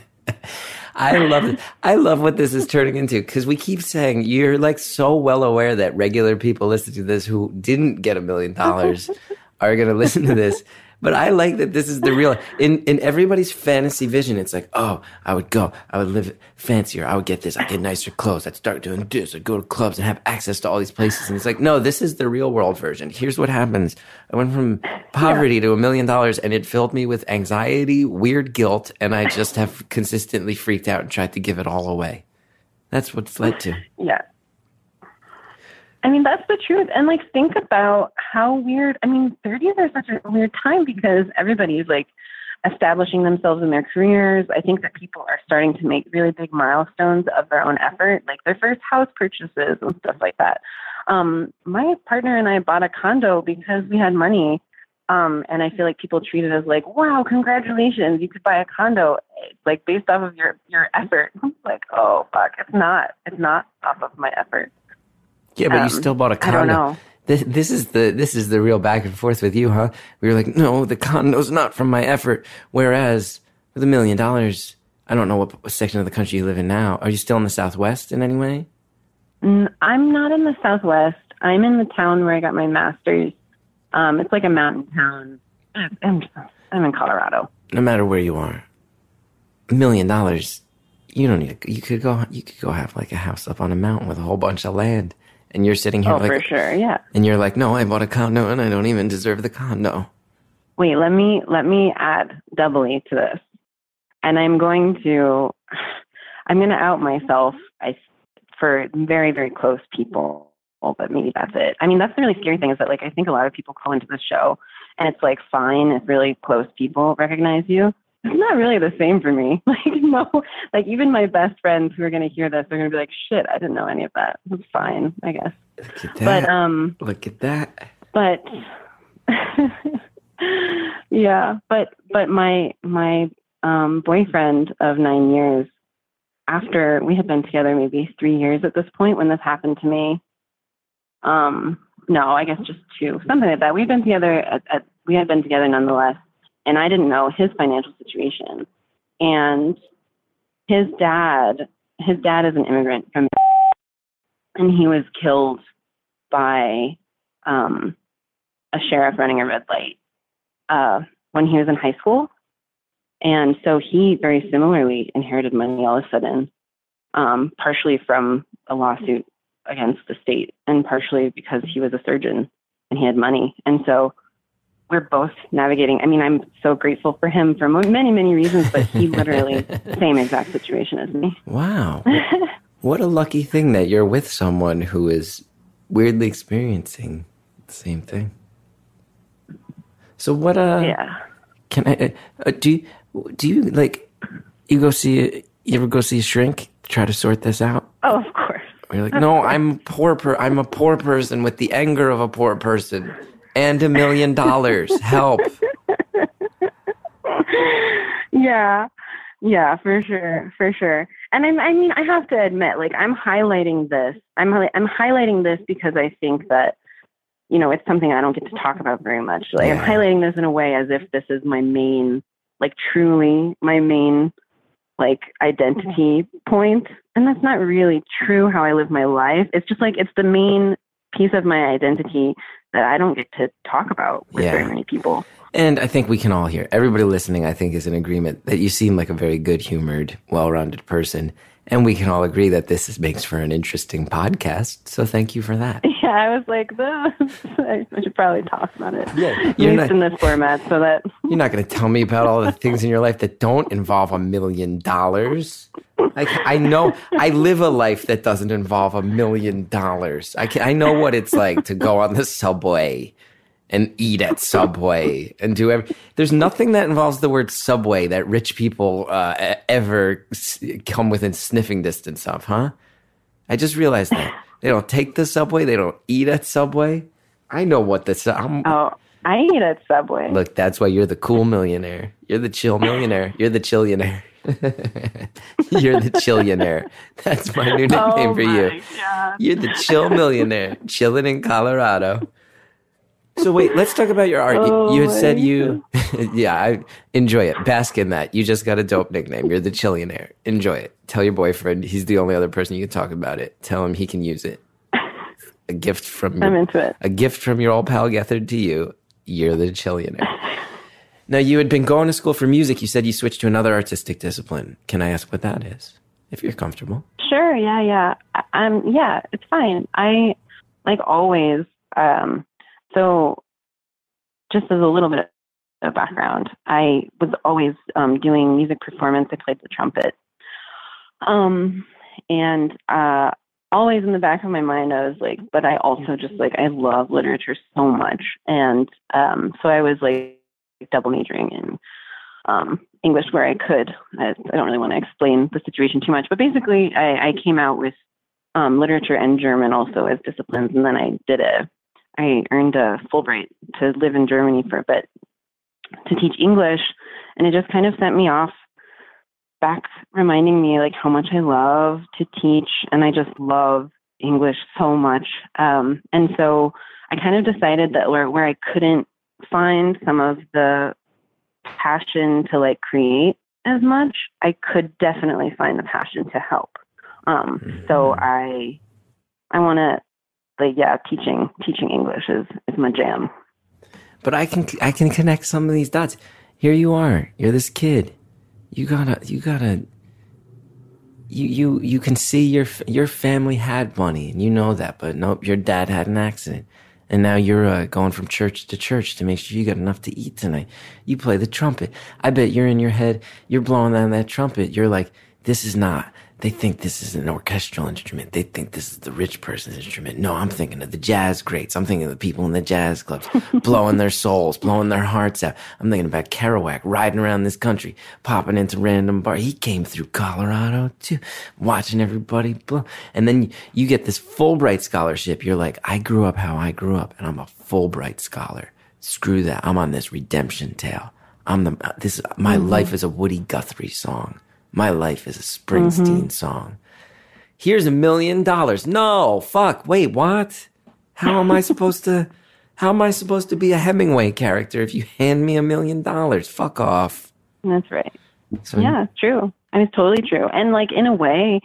I love it. I love what this is turning into because we keep saying you're like so well aware that regular people listening to this who didn't get a million dollars are going to listen to this. But I like that this is the real in in everybody's fantasy vision. It's like, oh, I would go, I would live fancier, I would get this, I would get nicer clothes, I'd start doing this, I'd go to clubs and have access to all these places. And it's like, no, this is the real world version. Here's what happens. I went from poverty to a million dollars, and it filled me with anxiety, weird guilt, and I just have consistently freaked out and tried to give it all away. That's what it's led to. Yeah. I mean, that's the truth. And like, think about how weird. I mean, 30s are such a weird time because everybody's like establishing themselves in their careers. I think that people are starting to make really big milestones of their own effort, like their first house purchases and stuff like that. Um, my partner and I bought a condo because we had money. Um, and I feel like people treat it as like, wow, congratulations, you could buy a condo, like based off of your your effort. like, oh fuck, it's not. It's not off of my effort. Yeah, but Um, you still bought a condo. don't know. This, this is the this is the real back and forth with you, huh? We were like, no, the condo's not from my effort. Whereas with a million dollars, I don't know what section of the country you live in now. Are you still in the Southwest in any way? Mm, I'm not in the Southwest. I'm in the town where I got my master's. Um, it's like a mountain town. I'm, I'm in Colorado. No matter where you are, a million dollars, you don't need. A, you could go. You could go have like a house up on a mountain with a whole bunch of land, and you're sitting here Oh, like, for sure. Yeah. and you're like, no, I bought a condo, and I don't even deserve the condo. Wait, let me let me add doubly to this, and I'm going to I'm going to out myself. I for very very close people, but maybe that's it. I mean, that's the really scary thing is that like I think a lot of people call into the show, and it's like fine if really close people recognize you. It's not really the same for me. Like no, like even my best friends who are going to hear this, they're going to be like, "Shit, I didn't know any of that." It's fine, I guess. Look at that. But um, Look at that. but yeah but but my my um boyfriend of nine years after we had been together maybe three years at this point when this happened to me um no i guess just two something like that we've been together at, at we had been together nonetheless and i didn't know his financial situation and his dad his dad is an immigrant from and he was killed by um a sheriff running a red light uh, when he was in high school. And so he very similarly inherited money all of a sudden, um, partially from a lawsuit against the state and partially because he was a surgeon and he had money. And so we're both navigating. I mean, I'm so grateful for him for many, many reasons, but he literally, same exact situation as me. Wow. what a lucky thing that you're with someone who is weirdly experiencing the same thing. So what uh yeah. can I uh, do you, do you like you go see you ever go see a shrink try to sort this out? Oh, of course. Or you're like, "No, I'm poor per I'm a poor person with the anger of a poor person and a million dollars. Help." yeah. Yeah for sure. For sure. And I'm, i mean i have to admit like i'm highlighting this. I'm i'm highlighting this because i think that you know it's something i don't get to talk about very much. Like i'm highlighting this in a way as if this is my main like truly my main like identity point. And that's not really true how i live my life. It's just like it's the main piece of my identity that i don't get to talk about with Yeah. very many people And I think we can all hear. Everybody listening, I think, is in agreement that you seem like a very good humored, well rounded person. And we can all agree that this is, makes for an interesting podcast. So thank you for that. Yeah, I was like. I should probably talk about it. Yeah, At you're least not, in this format, so that you're not going to tell me about all the things in your life that don't involve a million dollars. Like I know, I live a life that doesn't involve a million dollars. I can, I know what it's like to go on the subway and eat at Subway and do every. There's nothing that involves the word Subway that rich people uh, ever s- come within sniffing distance of, huh? I just realized that they don't take the Subway, they don't eat at Subway. I know what this. I'm, oh, I eat at Subway. Look, that's why you're the cool millionaire. You're the chill millionaire. You're the chillionaire. you're the chillionaire. That's my new oh nickname oh for you. God. You're the chill millionaire, chilling in Colorado. So wait, let's talk about your art. You- Oh you had said you, yeah, I enjoy it. Bask in that. You just got a dope nickname. You're the chillionaire. Enjoy it. Tell your boyfriend he's the only other person you can talk about it. Tell him he can use it. A gift from I'm your, into it. a gift from your old pal Gethard to you. You're the chillionaire. now you had been going to school for music. You said you switched to another artistic discipline. Can I ask what that is, if you're comfortable? Sure. Yeah. Yeah. Um. Yeah. It's fine. I like always. Um. So, just as a little bit of background, I was always um, doing music performance. I played the trumpet. Um. And uh, always in the back of my mind, I was like, but I also just like I love literature so much, and um. So I was like double majoring in um, English where I could. I, I, don't really want to explain the situation too much, but basically, I, I came out with um, literature and German also as disciplines, and then I did a, I earned a Fulbright to live in Germany for a bit to teach English, and it just kind of sent me off back, reminding me like how much I love to teach, and I just love English so much. Um, and so I kind of decided that where where I couldn't find some of the passion to like create as much, I could definitely find the passion to help. Um, mm-hmm. So I I want to like yeah, teaching teaching English is is my jam. But I can I can connect some of these dots. Here you are. You're this kid. You gotta you gotta you you you can see your your family had money and you know that, but nope, your dad had an accident. And now you're uh, going from church to church to make sure you got enough to eat tonight. You play the trumpet. I bet you're in your head, you're blowing on that trumpet. You're like, this is not they think this is an orchestral instrument. They think this is the rich person's instrument. No, I'm thinking of the jazz greats. I'm thinking of the people in the jazz clubs blowing their souls, blowing their hearts out. I'm thinking about Kerouac riding around this country, popping into random bars. He came through Colorado too, watching everybody blow. And then you get this Fulbright scholarship. You're like, I grew up how I grew up and I'm a Fulbright scholar. Screw that. I'm on this redemption tale. I'm the, this, my mm-hmm. life is a Woody Guthrie song. My life is a Springsteen mm-hmm. song. Here's a million dollars. No, fuck. Wait, what? How am I supposed to? How am I supposed to be a Hemingway character if you hand me a million dollars? Fuck off. That's right. So, yeah, true. I mean, it's totally true. And like in a way,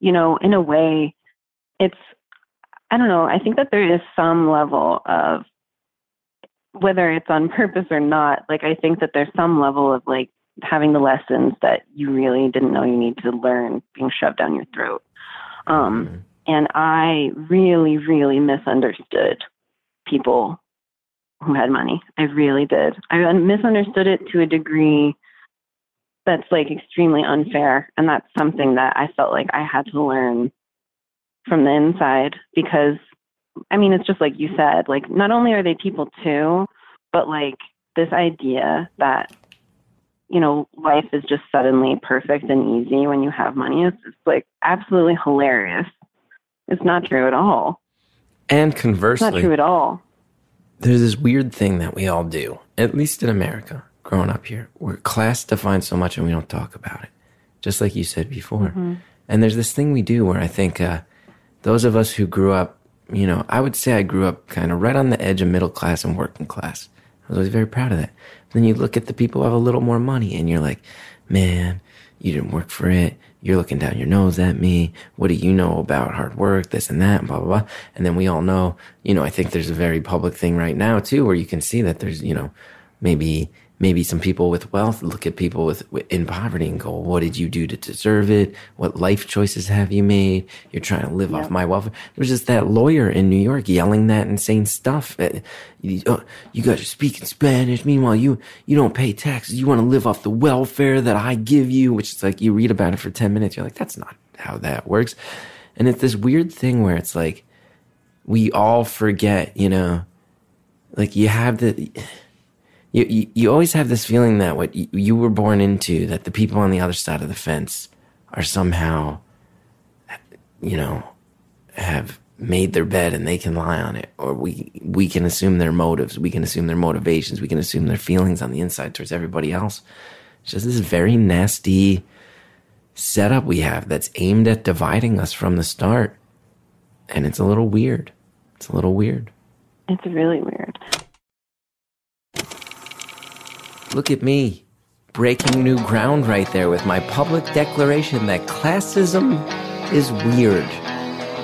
you know, in a way, it's I don't know. I think that there is some level of whether it's on purpose or not. Like I think that there's some level of like having the lessons that you really didn't know you need to learn being shoved down your throat. Um, mm-hmm. And I really, really misunderstood people who had money. I really did. I misunderstood it to a degree that's like extremely unfair. And that's something that I felt like I had to learn from the inside because, I mean, it's just like you said, like, not only are they people too, but like this idea that you know, life is just suddenly perfect and easy when you have money. It's just like absolutely hilarious. It's not true at all. And conversely, it's not true at all. There's this weird thing that we all do, at least in America, growing up here, where class defines so much and we don't talk about it, just like you said before. Mm-hmm. And there's this thing we do where I think uh, those of us who grew up, you know, I would say I grew up kind of right on the edge of middle class and working class. I was always very proud of that. Then you look at the people who have a little more money and you're like, man, you didn't work for it. You're looking down your nose at me. What do you know about hard work, this and that, blah, blah, blah. And then we all know, you know, I think there's a very public thing right now too, where you can see that there's, you know, maybe maybe some people with wealth look at people with in poverty and go, "What did you do to deserve it? What life choices have you made? You're trying to live yep. off my welfare." There was just that lawyer in New York yelling that insane stuff. Uh, you, uh, you guys are speaking Spanish. Meanwhile, you you don't pay taxes. You want to live off the welfare that I give you, which is like you read about it for ten minutes. You're like, that's not how that works. And it's this weird thing where it's like we all forget, you know, like you have the you, you, you always have this feeling that what you, you were born into, that the people on the other side of the fence are somehow, you know, have made their bed and they can lie on it. Or we we can assume their motives. We can assume their motivations. We can assume their feelings on the inside towards everybody else. It's just this very nasty setup we have that's aimed at dividing us from the start. And it's a little weird. It's a little weird. It's really weird Look at me, breaking new ground right there with my public declaration that classism is weird.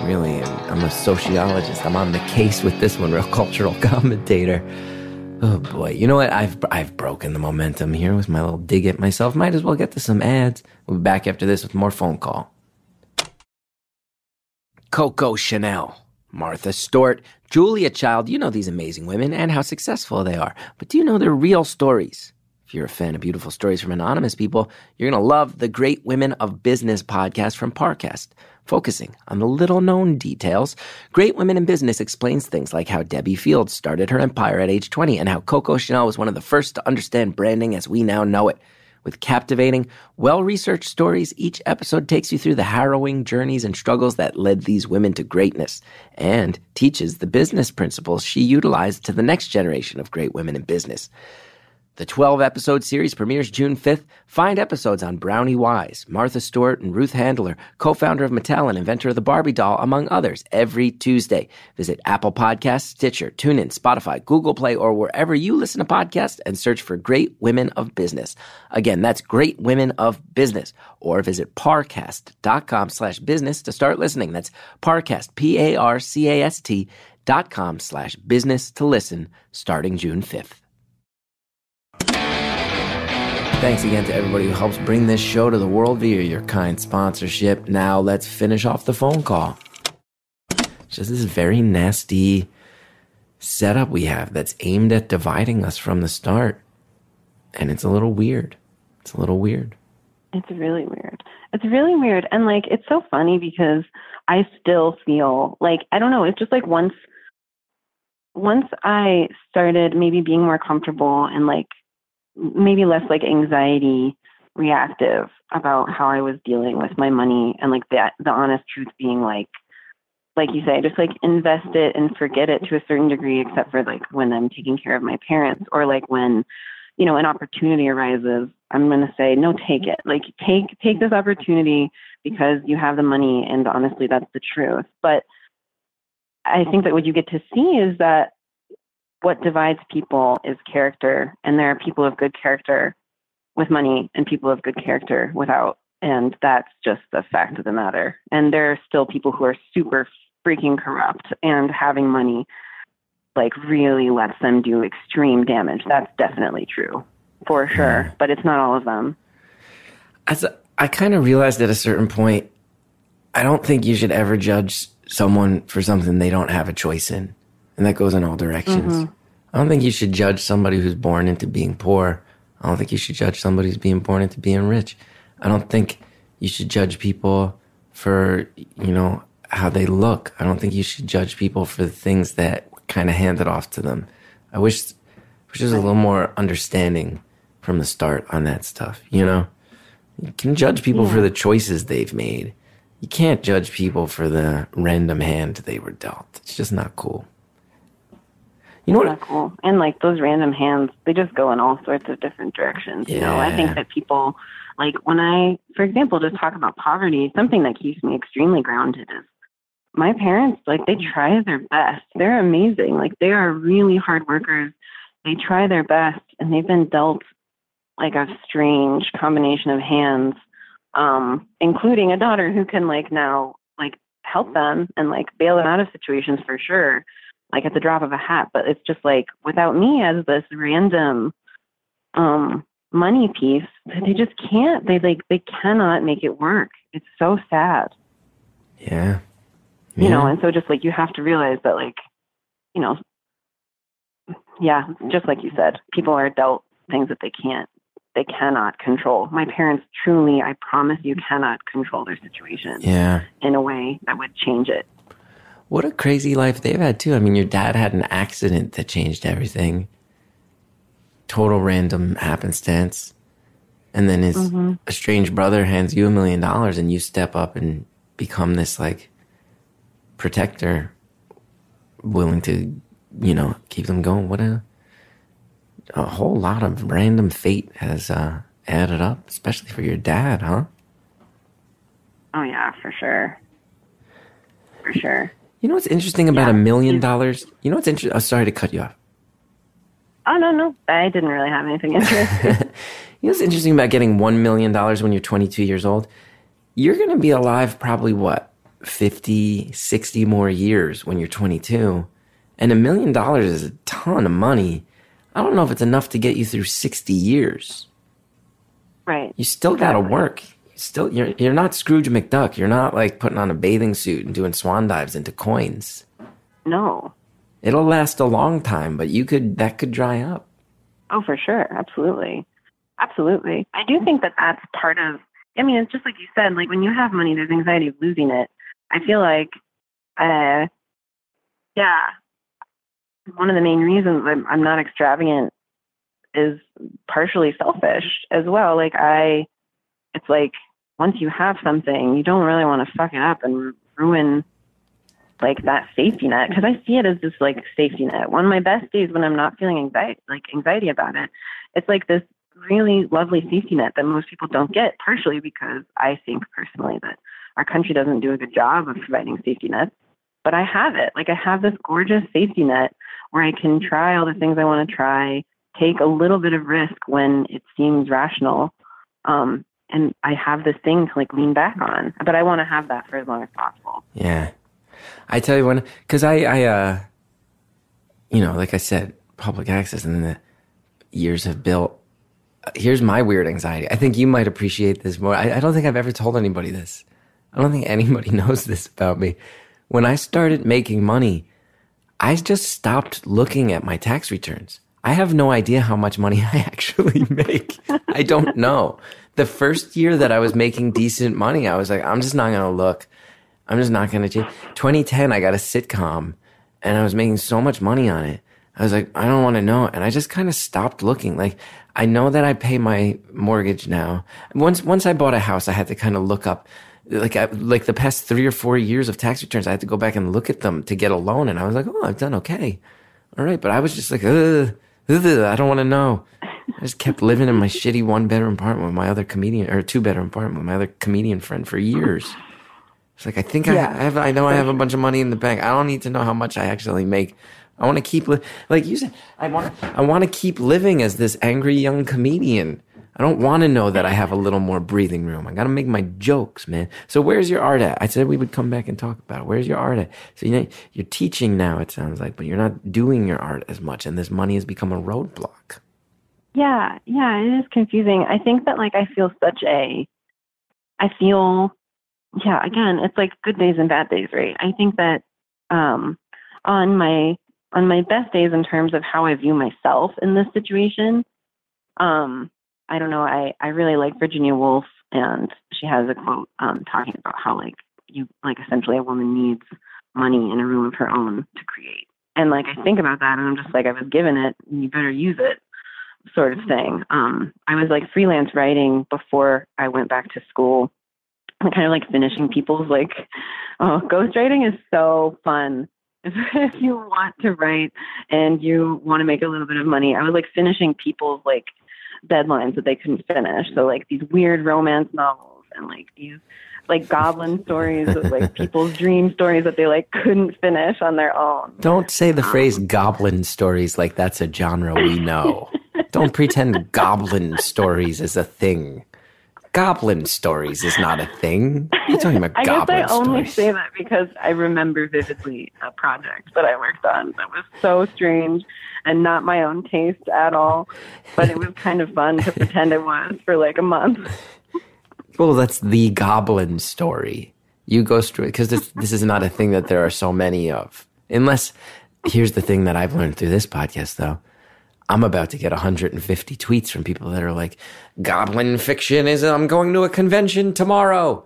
Really, I'm a sociologist. I'm on the case with this one, real cultural commentator. Oh boy, you know what? I've I've broken the momentum here with my little dig at myself. Might as well get to some ads. We'll be back after this with more phone call. Coco Chanel, Martha Stewart, Julia Child. You know these amazing women and how successful they are. But do you know their real stories? If you're a fan of beautiful stories from anonymous people, you're going to love the Great Women of Business podcast from Parcast. Focusing on the little known details, Great Women in Business explains things like how Debbi Fields started her empire at age 20 and how Coco Chanel was one of the first to understand branding as we now know it. With captivating, well researched stories, each episode takes you through the harrowing journeys and struggles that led these women to greatness and teaches the business principles she utilized to the next generation of great women in business. The 12 episode series premieres June 5th. Find episodes on Brownie Wise, Martha Stewart, and Ruth Handler, co founder of Mattel and inventor of the Barbie doll, among others, every Tuesday. Visit Apple Podcasts, Stitcher, TuneIn, Spotify, Google Play, or wherever you listen to podcasts and search for Great Women of Business. Again, that's Great Women of Business. Or visit parcast.com slash business to start listening. That's parcast, P A R C A S T dot com slash business to listen starting June 5th. Thanks again to everybody who helps bring this show to the world via your kind sponsorship. Now let's finish off the phone call. Just this very nasty setup we have that's aimed at dividing us from the start. And it's a little weird. It's a little weird. It's really weird. It's really weird. And like, it's so funny because I still feel like, I don't know, it's just like once, once I started maybe being more comfortable and like maybe less like anxiety reactive about how I was dealing with my money and like that the honest truth being like like you say, just like invest it and forget it to a certain degree, except for like when I'm taking care of my parents or like when, you know, an opportunity arises, I'm gonna say, no, take it. Like take take this opportunity because you have the money and honestly that's the truth. But I think that what you get to see is that what divides people is character, and there are people of good character with money and people of good character without. And that's just the fact of the matter. And there are still people who are super freaking corrupt and having money like really lets them do extreme damage. That's definitely true for sure, but it's not all of them. As a, I kind of realized at a certain point, I don't think you should ever judge someone for something they don't have a choice in. And that goes in all directions. Mm-hmm. I don't think you should judge somebody who's born into being poor. I don't think you should judge somebody who's being born into being rich. I don't think you should judge people for, you know, how they look. I don't think you should judge people for the things that kind of handed off to them. I wish, wish there was a little more understanding from the start on that stuff, you know? You can judge people for the choices they've made. You can't judge people for the random hand they were dealt. It's just not cool. You know what? Cool. And like those random hands, they just go in all sorts of different directions. You know, I think that people like when I, for example, just talk about poverty, something that keeps me extremely grounded is my parents, like they try their best. They're amazing. Like they are really hard workers. They try their best and they've been dealt like a strange combination of hands, um, including a daughter who can like now like help them and like bail them out of situations for sure like at the drop of a hat. But it's just like without me as this random um money piece, they just can't. They like they cannot make it work. It's so sad. Yeah. You know, and so just like you have to realize that like, you know yeah, just like you said, people are dealt things that they can't they cannot control. My parents truly, I promise you cannot control their situation Yeah. in a way that would change it. What a crazy life they've had too. I mean, your dad had an accident that changed everything. Total random happenstance. And then his estranged brother hands you a million dollars and you step up and become this like protector willing to, you know, keep them going. What a a whole lot of random fate has uh added up, especially for your dad, huh? Oh yeah, for sure. For sure. You know what's interesting about Yeah. a million dollars? You know what's interesting? Oh, sorry to cut you off. Oh no, no. I didn't really have anything interesting. You know what's interesting about getting $1 million when you're 22 years old? You're going to be alive probably what, 50, 60 more years when you're 22. And a million dollars is a ton of money. I don't know if it's enough to get you through 60 years. right. You still got to work. Still, you're, you're not Scrooge McDuck. You're not like putting on a bathing suit and doing swan dives into coins. No. It'll last a long time, but you could, that could dry up. Oh, for sure. Absolutely. Absolutely. I do think that that's part of, I mean, it's just like you said, like when you have money, there's anxiety of losing it. I feel like, uh, yeah, one of the main reasons I'm, I'm not extravagant is partially selfish as well. Like I, it's like once you have something, you don't really want to fuck it up and ruin like that safety net because I see it as this like safety net. One of my best days when I'm not feeling anxiety, like anxiety about it, it's like this really lovely safety net that most people don't get. Partially because I think personally that our country doesn't do a good job of providing safety nets, but I have it. Like I have this gorgeous safety net where I can try all the things I want to try, take a little bit of risk when it seems rational. Um, and I have this thing to like lean back on, but I want to have that for as long as possible. Yeah. I tell you when, because I, I, uh, you know, like I said, public access and the years have built. Here's my weird anxiety. I think you might appreciate this more. I, I don't think I've ever told anybody this. I don't think anybody knows this about me. When I started making money, I just stopped looking at my tax returns. I have no idea how much money I actually make. I don't know. The first year that I was making decent money, I was like, I'm just not going to look. I'm just not going to change. 2010, I got a sitcom and I was making so much money on it. I was like, I don't want to know. And I just kind of stopped looking. Like, I know that I pay my mortgage now. Once, once I bought a house, I had to kind of look up, like, I, like the past three or four years of tax returns, I had to go back and look at them to get a loan. And I was like, oh, I've done okay. All right. But I was just like, ugh, ugh I don't want to know. I just kept living in my shitty one bedroom apartment with my other comedian or two bedroom apartment with my other comedian friend for years. It's like I think yeah. I have. I know I have a bunch of money in the bank. I don't need to know how much I actually make. I want to keep li- like you said. I want. I want to keep living as this angry young comedian. I don't want to know that I have a little more breathing room. I got to make my jokes, man. So where's your art at? I said we would come back and talk about it. Where's your art at? So you know you're teaching now. It sounds like, but you're not doing your art as much, and this money has become a roadblock. Yeah, yeah, it is confusing. I think that like I feel such a. I feel yeah, again, it's like good days and bad days, right? I think that um, on my on my best days in terms of how I view myself in this situation, um, I don't know. I I really like Virginia Woolf, and she has a quote um, talking about how like you like essentially a woman needs money in a room of her own to create. And like I think about that, and I'm just like I was given it, and you better use it, sort of thing. Um, I was like freelance writing before I went back to school. Kind of like finishing people's like oh ghostwriting is so fun. If you want to write and you want to make a little bit of money i was like finishing people's like deadlines that they couldn't finish. So like these weird romance novels and like these like goblin stories of like people's dream stories that they like couldn't finish on their own. Don't say the um, phrase goblin stories like that's a genre we know don't pretend goblin stories is a thing goblin stories is not a thing. You're talking about I goblin guess I only say that because I remember vividly a project that I worked on that was so strange and not my own taste at all. But it was kind of fun to pretend it was for like a month. Well, that's the goblin story. You go through it because this this is not a thing that there are so many of. Unless here's the thing that I've learned through this podcast though I'm about to get 150 tweets from people that are like, Goblin fiction is, I'm going to a convention tomorrow.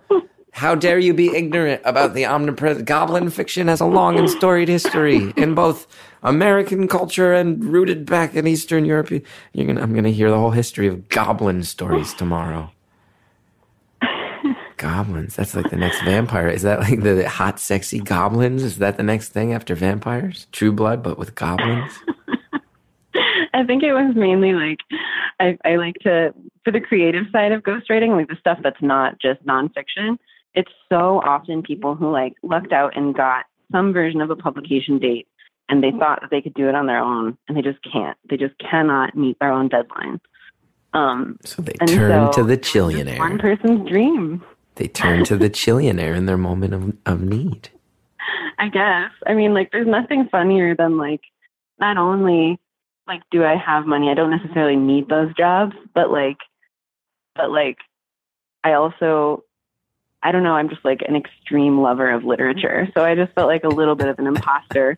How dare you be ignorant about the omnipresent? Goblin fiction has a long and storied history in both American culture and rooted back in Eastern Europe. You're gonna, I'm going to hear the whole history of goblin stories tomorrow. goblins. That's like the next vampire. Is that like the hot, sexy goblins? Is that the next thing after vampires? True Blood, but with goblins? I think it was mainly like I, I like to for the creative side of ghostwriting, like the stuff that's not just nonfiction. It's so often people who like lucked out and got some version of a publication date and they thought that they could do it on their own and they just can't. They just cannot meet their own deadline. Um, so they turn so to the chillionaire. One person's dream. They turn to the chillionaire in their moment of, of need. I guess. I mean, like, there's nothing funnier than like not only like do I have money? I don't necessarily need those jobs, but like but like I also I don't know, I'm just like an extreme lover of literature. So I just felt like a little bit of an imposter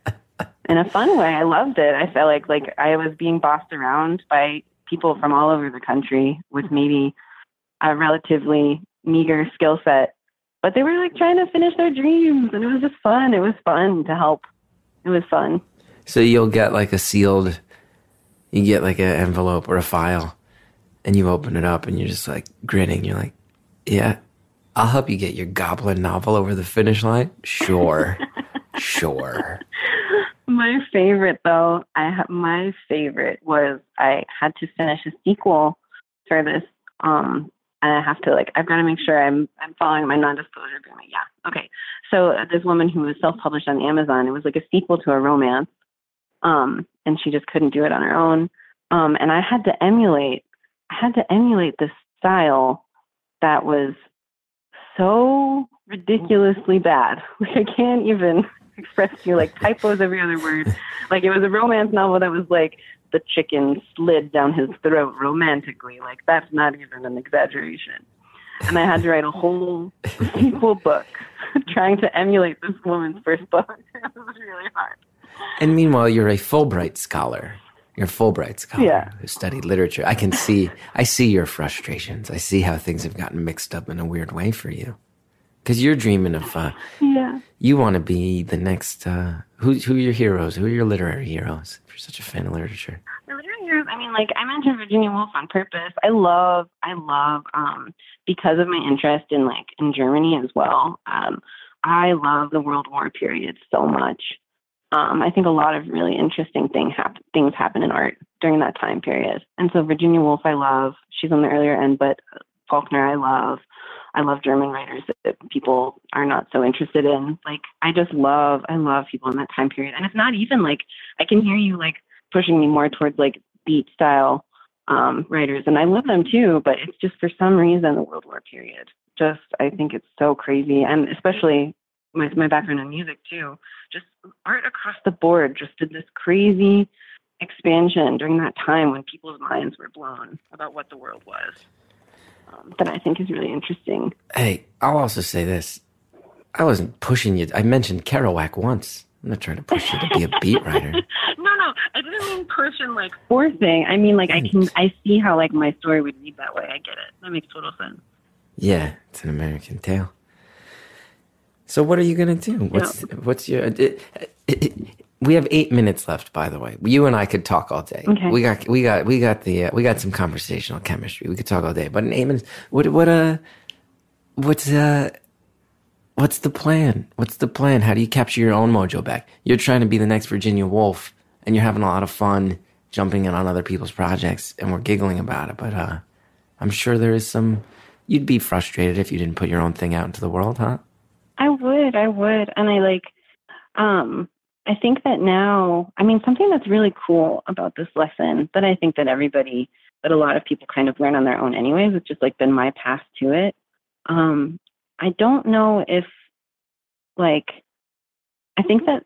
in a fun way. I loved it. I felt like like I was being bossed around by people from all over the country with maybe a relatively meager skill set. But they were like trying to finish their dreams and it was just fun. It was fun to help. It was fun. So you'll get like a sealed You get like an envelope or a file, and you open it up, and you're just like grinning. You're like, "Yeah, I'll help you get your goblin novel over the finish line." Sure, sure. My favorite, though, I ha- my favorite was I had to finish a sequel for this, um, and I have to like I've got to make sure I'm I'm following my non-disclosure agreement. Yeah, okay. So uh, this woman who was self-published on Amazon, it was like a sequel to a romance, um, and she just couldn't do it on her own. Um, and I had to emulate, I had to emulate this style that was so ridiculously bad. Like I can't even express to you like typos every other word. Like it was a romance novel that was like the chicken slid down his throat romantically. Like that's not even an exaggeration. And I had to write a whole sequel book trying to emulate this woman's first book. it was really hard. And meanwhile, you're a Fulbright scholar. You're a Fulbright scholar Yeah. who studied literature. I can see, I see your frustrations. I see how things have gotten mixed up in a weird way for you. Because you're dreaming of, uh, Yeah. you want to be the next. Uh, who, who are your heroes? Who are your literary heroes? If you're such a fan of literature. The literary heroes, I mean, like I mentioned Virginia Woolf on purpose. I love, I love, um, because of my interest in like in Germany as well. Um, I love the World War period so much. Um, I think a lot of really interesting thing hap- things happen in art during that time period. And so Virginia Woolf, I love. She's on the earlier end, but Faulkner, I love. I love German writers that people are not so interested in. Like, I just love, I love people in that time period. And it's not even like I can hear you like pushing me more towards like beat style um, writers, and I love them too. But it's just for some reason the World War period. Just I think it's so crazy, and especially my my background in music too. Just art across the board just did this crazy expansion during that time when people's minds were blown about what the world was. Um, that I think is really interesting. Hey, I'll also say this. I wasn't pushing you. I mentioned Kerouac once. I'm not trying to push you to be a beat writer. no, no, I didn't mean push and like forcing. I mean like I can I see how like my story would read that way. I get it. That makes total sense. Yeah, it's an American tale. So what are you gonna do? What's what's your? It, it, we have eight minutes left. By the way, you and I could talk all day. Okay. We got we got we got the uh, we got some conversational chemistry. We could talk all day. But in eight minutes, what what uh, what's uh, what's the plan? What's the plan? How do you capture your own mojo back? You're trying to be the next Virginia Woolf, and you're having a lot of fun jumping in on other people's projects, and we're giggling about it. But uh, I'm sure there is some. You'd be frustrated if you didn't put your own thing out into the world, huh? I would, I would. And I like um I think that now I mean something that's really cool about this lesson that I think that everybody that a lot of people kind of learn on their own anyways, it's just like been my path to it. Um I don't know if like I think that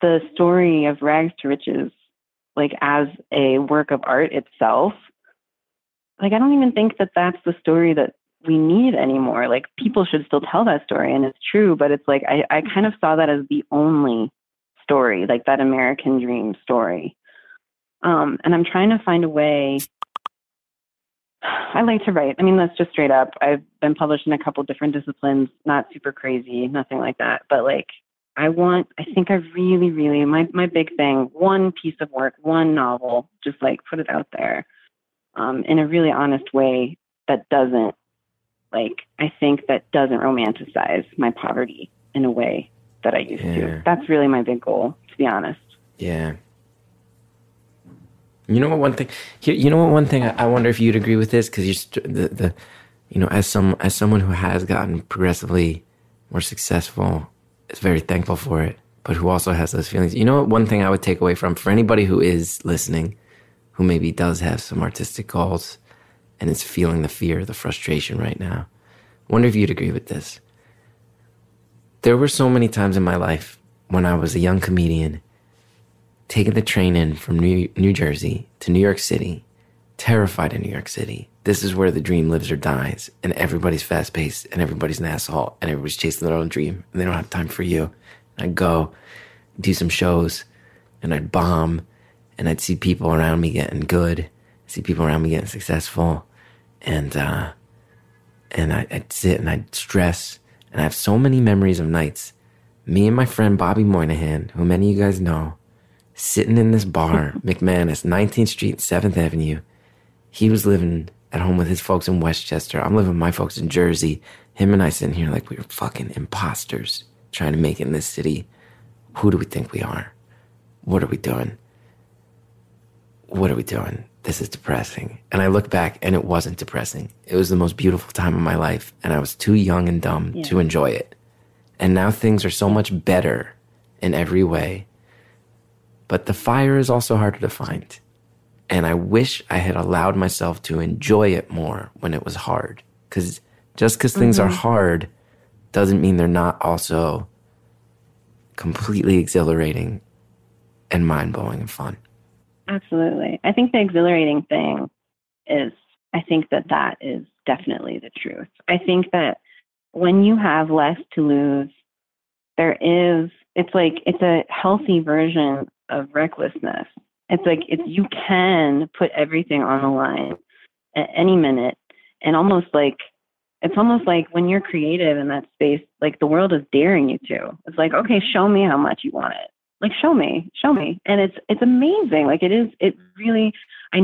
the story of rags to riches like as a work of art itself like I don't even think that that's the story that we need anymore. Like people should still tell that story and it's true, but it's like I, I kind of saw that as the only story, like that American dream story. Um, and I'm trying to find a way. I like to write. I mean, that's just straight up. I've been published in a couple different disciplines, not super crazy, nothing like that. But like, I want, I think I really, really, my, my big thing, one piece of work, one novel, just like put it out there um, in a really honest way that doesn't like I think that doesn't romanticize my poverty in a way that I used Yeah. to. That's really my big goal, to be honest. Yeah. You know what? One thing. You know what? One thing. I, wonder if you'd agree with this because you're st- the the, you know, as some as someone who has gotten progressively more successful, is very thankful for it, but who also has those feelings. You know what? One thing I would take away from for anybody who is listening, who maybe does have some artistic goals, and is feeling the fear, the frustration right now. Wonder if you'd agree with this. There were so many times in my life when I was a young comedian taking the train in from New, New Jersey to New York City, terrified of New York City. This is where the dream lives or dies, and everybody's fast paced, and everybody's an asshole, and everybody's chasing their own dream, and they don't have time for you. I'd go do some shows, and I'd bomb, and I'd see people around me getting good, see people around me getting successful, and uh, and I, I'd sit and I'd stress, and I have so many memories of nights. Me and my friend Bobby Moynihan, who many of you guys know, sitting in this bar, McManus, 19th Street, 7th Avenue. He was living at home with his folks in Westchester. I'm living with my folks in Jersey. Him and I sitting here like we were fucking imposters trying to make it in this city. Who do we think we are? What are we doing? What are we doing? This is depressing. And I look back and it wasn't depressing. It was the most beautiful time of my life. And I was too young and dumb Yeah. to enjoy it. And now things are so much better in every way. But the fire is also harder to find. And I wish I had allowed myself to enjoy it more when it was hard. Because just because things are mm-hmm. hard doesn't mean they're not also completely exhilarating and mind blowing and fun. Absolutely. I think the exhilarating thing is, I think that that is definitely the truth. I think that when you have less to lose, there is, it's like, it's a healthy version of recklessness. It's like, it's, you can put everything on the line at any minute and almost like, it's almost like when you're creative in that space, like the world is daring you to. It's like, okay, show me how much you want it like show me show me. And it's it's amazing. Like it is it really i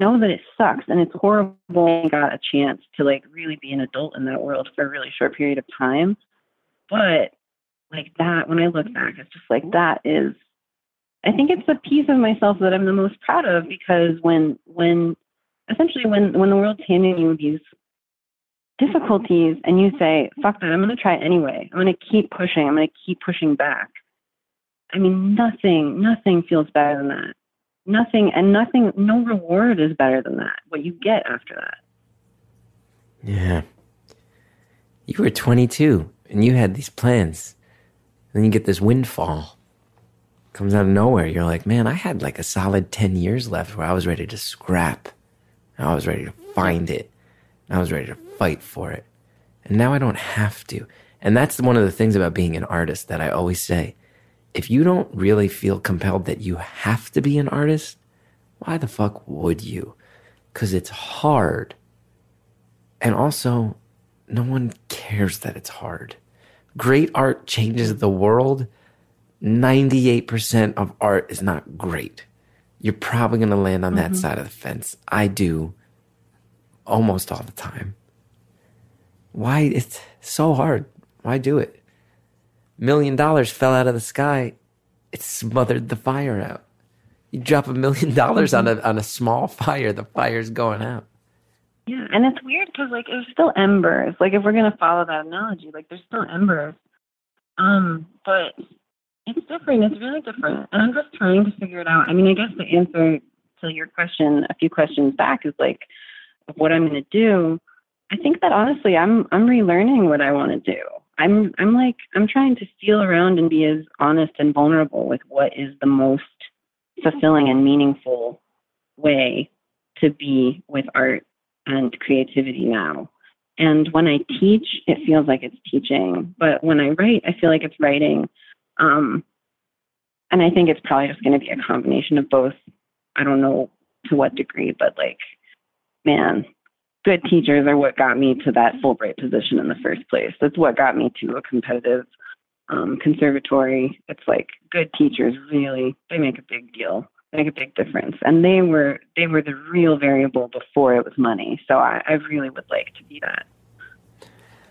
know that it sucks and it's horrible I got a chance to like really be an adult in that world for a really short period of time. But like that when i look back it's just like that is i think it's the piece of myself that i'm the most proud of because when when essentially when when the world's handing you these difficulties and you say fuck that i'm going to try anyway. I'm going to keep pushing. I'm going to keep pushing back I mean, nothing, nothing feels better than that. Nothing, and nothing, no reward is better than that. What you get after that. Yeah. You were 22 and you had these plans. Then you get this windfall. Comes out of nowhere. You're like, man, I had like a solid 10 years left where I was ready to scrap. I was ready to find it. I was ready to fight for it. And now I don't have to. And that's one of the things about being an artist that I always say. If you don't really feel compelled that you have to be an artist, why the fuck would you? Because it's hard. And also, no one cares that it's hard. Great art changes the world. 98% of art is not great. You're probably going to land on that mm-hmm. side of the fence. I do almost all the time. Why? It's so hard. Why do it? Million dollars fell out of the sky. It smothered the fire out. You drop a million dollars on a on a small fire, the fire's going out. Yeah, and it's weird because like there's still embers. Like if we're gonna follow that analogy, like there's still embers. Um, but it's different. It's really different, and I'm just trying to figure it out. I mean, I guess the answer to your question, a few questions back, is like what I'm gonna do. I think that honestly, I'm I'm relearning what I want to do. I'm I'm like I'm trying to feel around and be as honest and vulnerable with what is the most fulfilling and meaningful way to be with art and creativity now. And when I teach, it feels like it's teaching. But when I write, I feel like it's writing. Um, and I think it's probably just going to be a combination of both. I don't know to what degree, but like, man, good teachers are what got me to that Fulbright position in the first place. That's what got me to a competitive um, conservatory. It's like good teachers really they make a big deal, make a big difference, and they were they were the real variable before it was money. So I, I really would like to be that.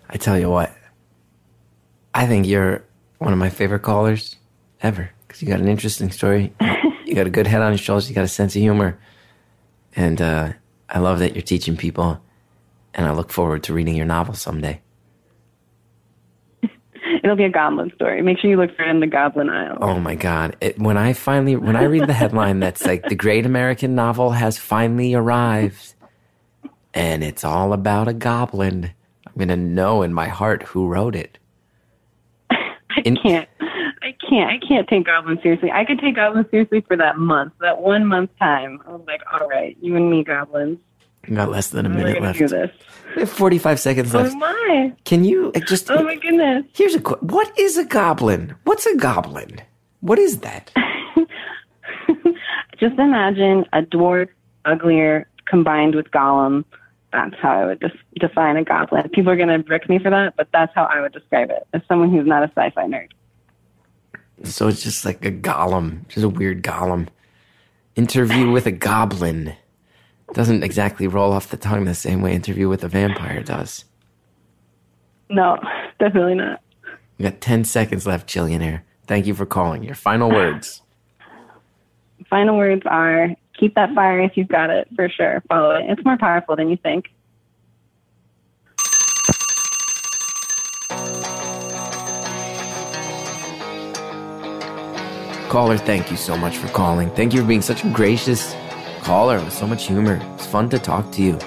I tell you what, I think you're one of my favorite callers ever because you got an interesting story. you got a good head on your shoulders. You got a sense of humor, and uh, I love that you're teaching people. And I look forward to reading your novel someday. It'll be a goblin story. Make sure you look for it in the Goblin Aisle. Oh my god! It, when I finally when I read the headline that's like the great American novel has finally arrived, and it's all about a goblin, I'm gonna know in my heart who wrote it. I in- can't. I can't. I can't take Goblin seriously. I could take Goblin seriously for that month, that one month time. I was like, all right, you and me, Goblins. Got less than a minute left. We have 45 seconds Oh left. my! Can you uh, just? Oh my goodness! Here's a question. what is a goblin? What's a goblin? What is that? Just imagine a dwarf, uglier, combined with Gollum. That's how I would des- define a goblin. People are gonna brick me for that, but that's how I would describe it as someone who's not a sci-fi nerd. So it's just like a golem, just a weird golem. Interview with a goblin. Doesn't exactly roll off the tongue the same way interview with a vampire does. No, definitely not. We got 10 seconds left, Chillionaire. Thank you for calling. Your final words. Final words are keep that fire if you've got it, for sure. Follow it. It's more powerful than you think. Caller, thank you so much for calling. Thank you for being such a gracious caller with so much humor. It's fun to talk to you.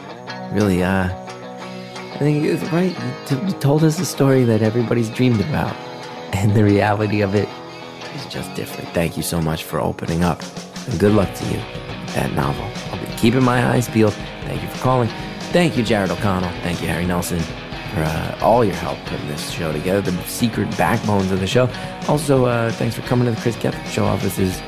Really, uh, I think it's right. You, told us a story that everybody's dreamed about, and the reality of it is just different. Thank you so much for opening up, and good luck to you that novel. I'll be keeping my eyes peeled. Thank you for calling. Thank you, Jared O'Connell. Thank you, Harry Nelson, for uh, all your help putting this show together, the secret backbones of the show. Also, uh, thanks for coming to the Chris Kepler Show offices.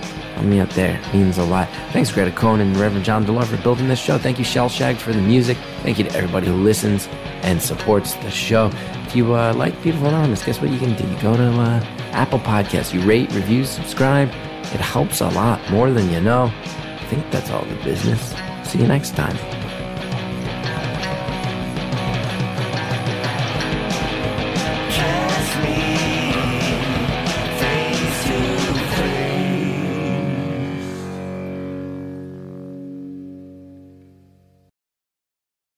Help me out there. It means a lot. Thanks, Greta Cohn and Reverend John DeLore for building this show. Thank you, Shellshag, for the music. Thank you to everybody who listens and supports the show. If you uh, like Beautiful Anonymous, guess what you can do? You go to uh, Apple Podcasts, you rate, review, subscribe. It helps a lot, more than you know. I think that's all the business. See you next time.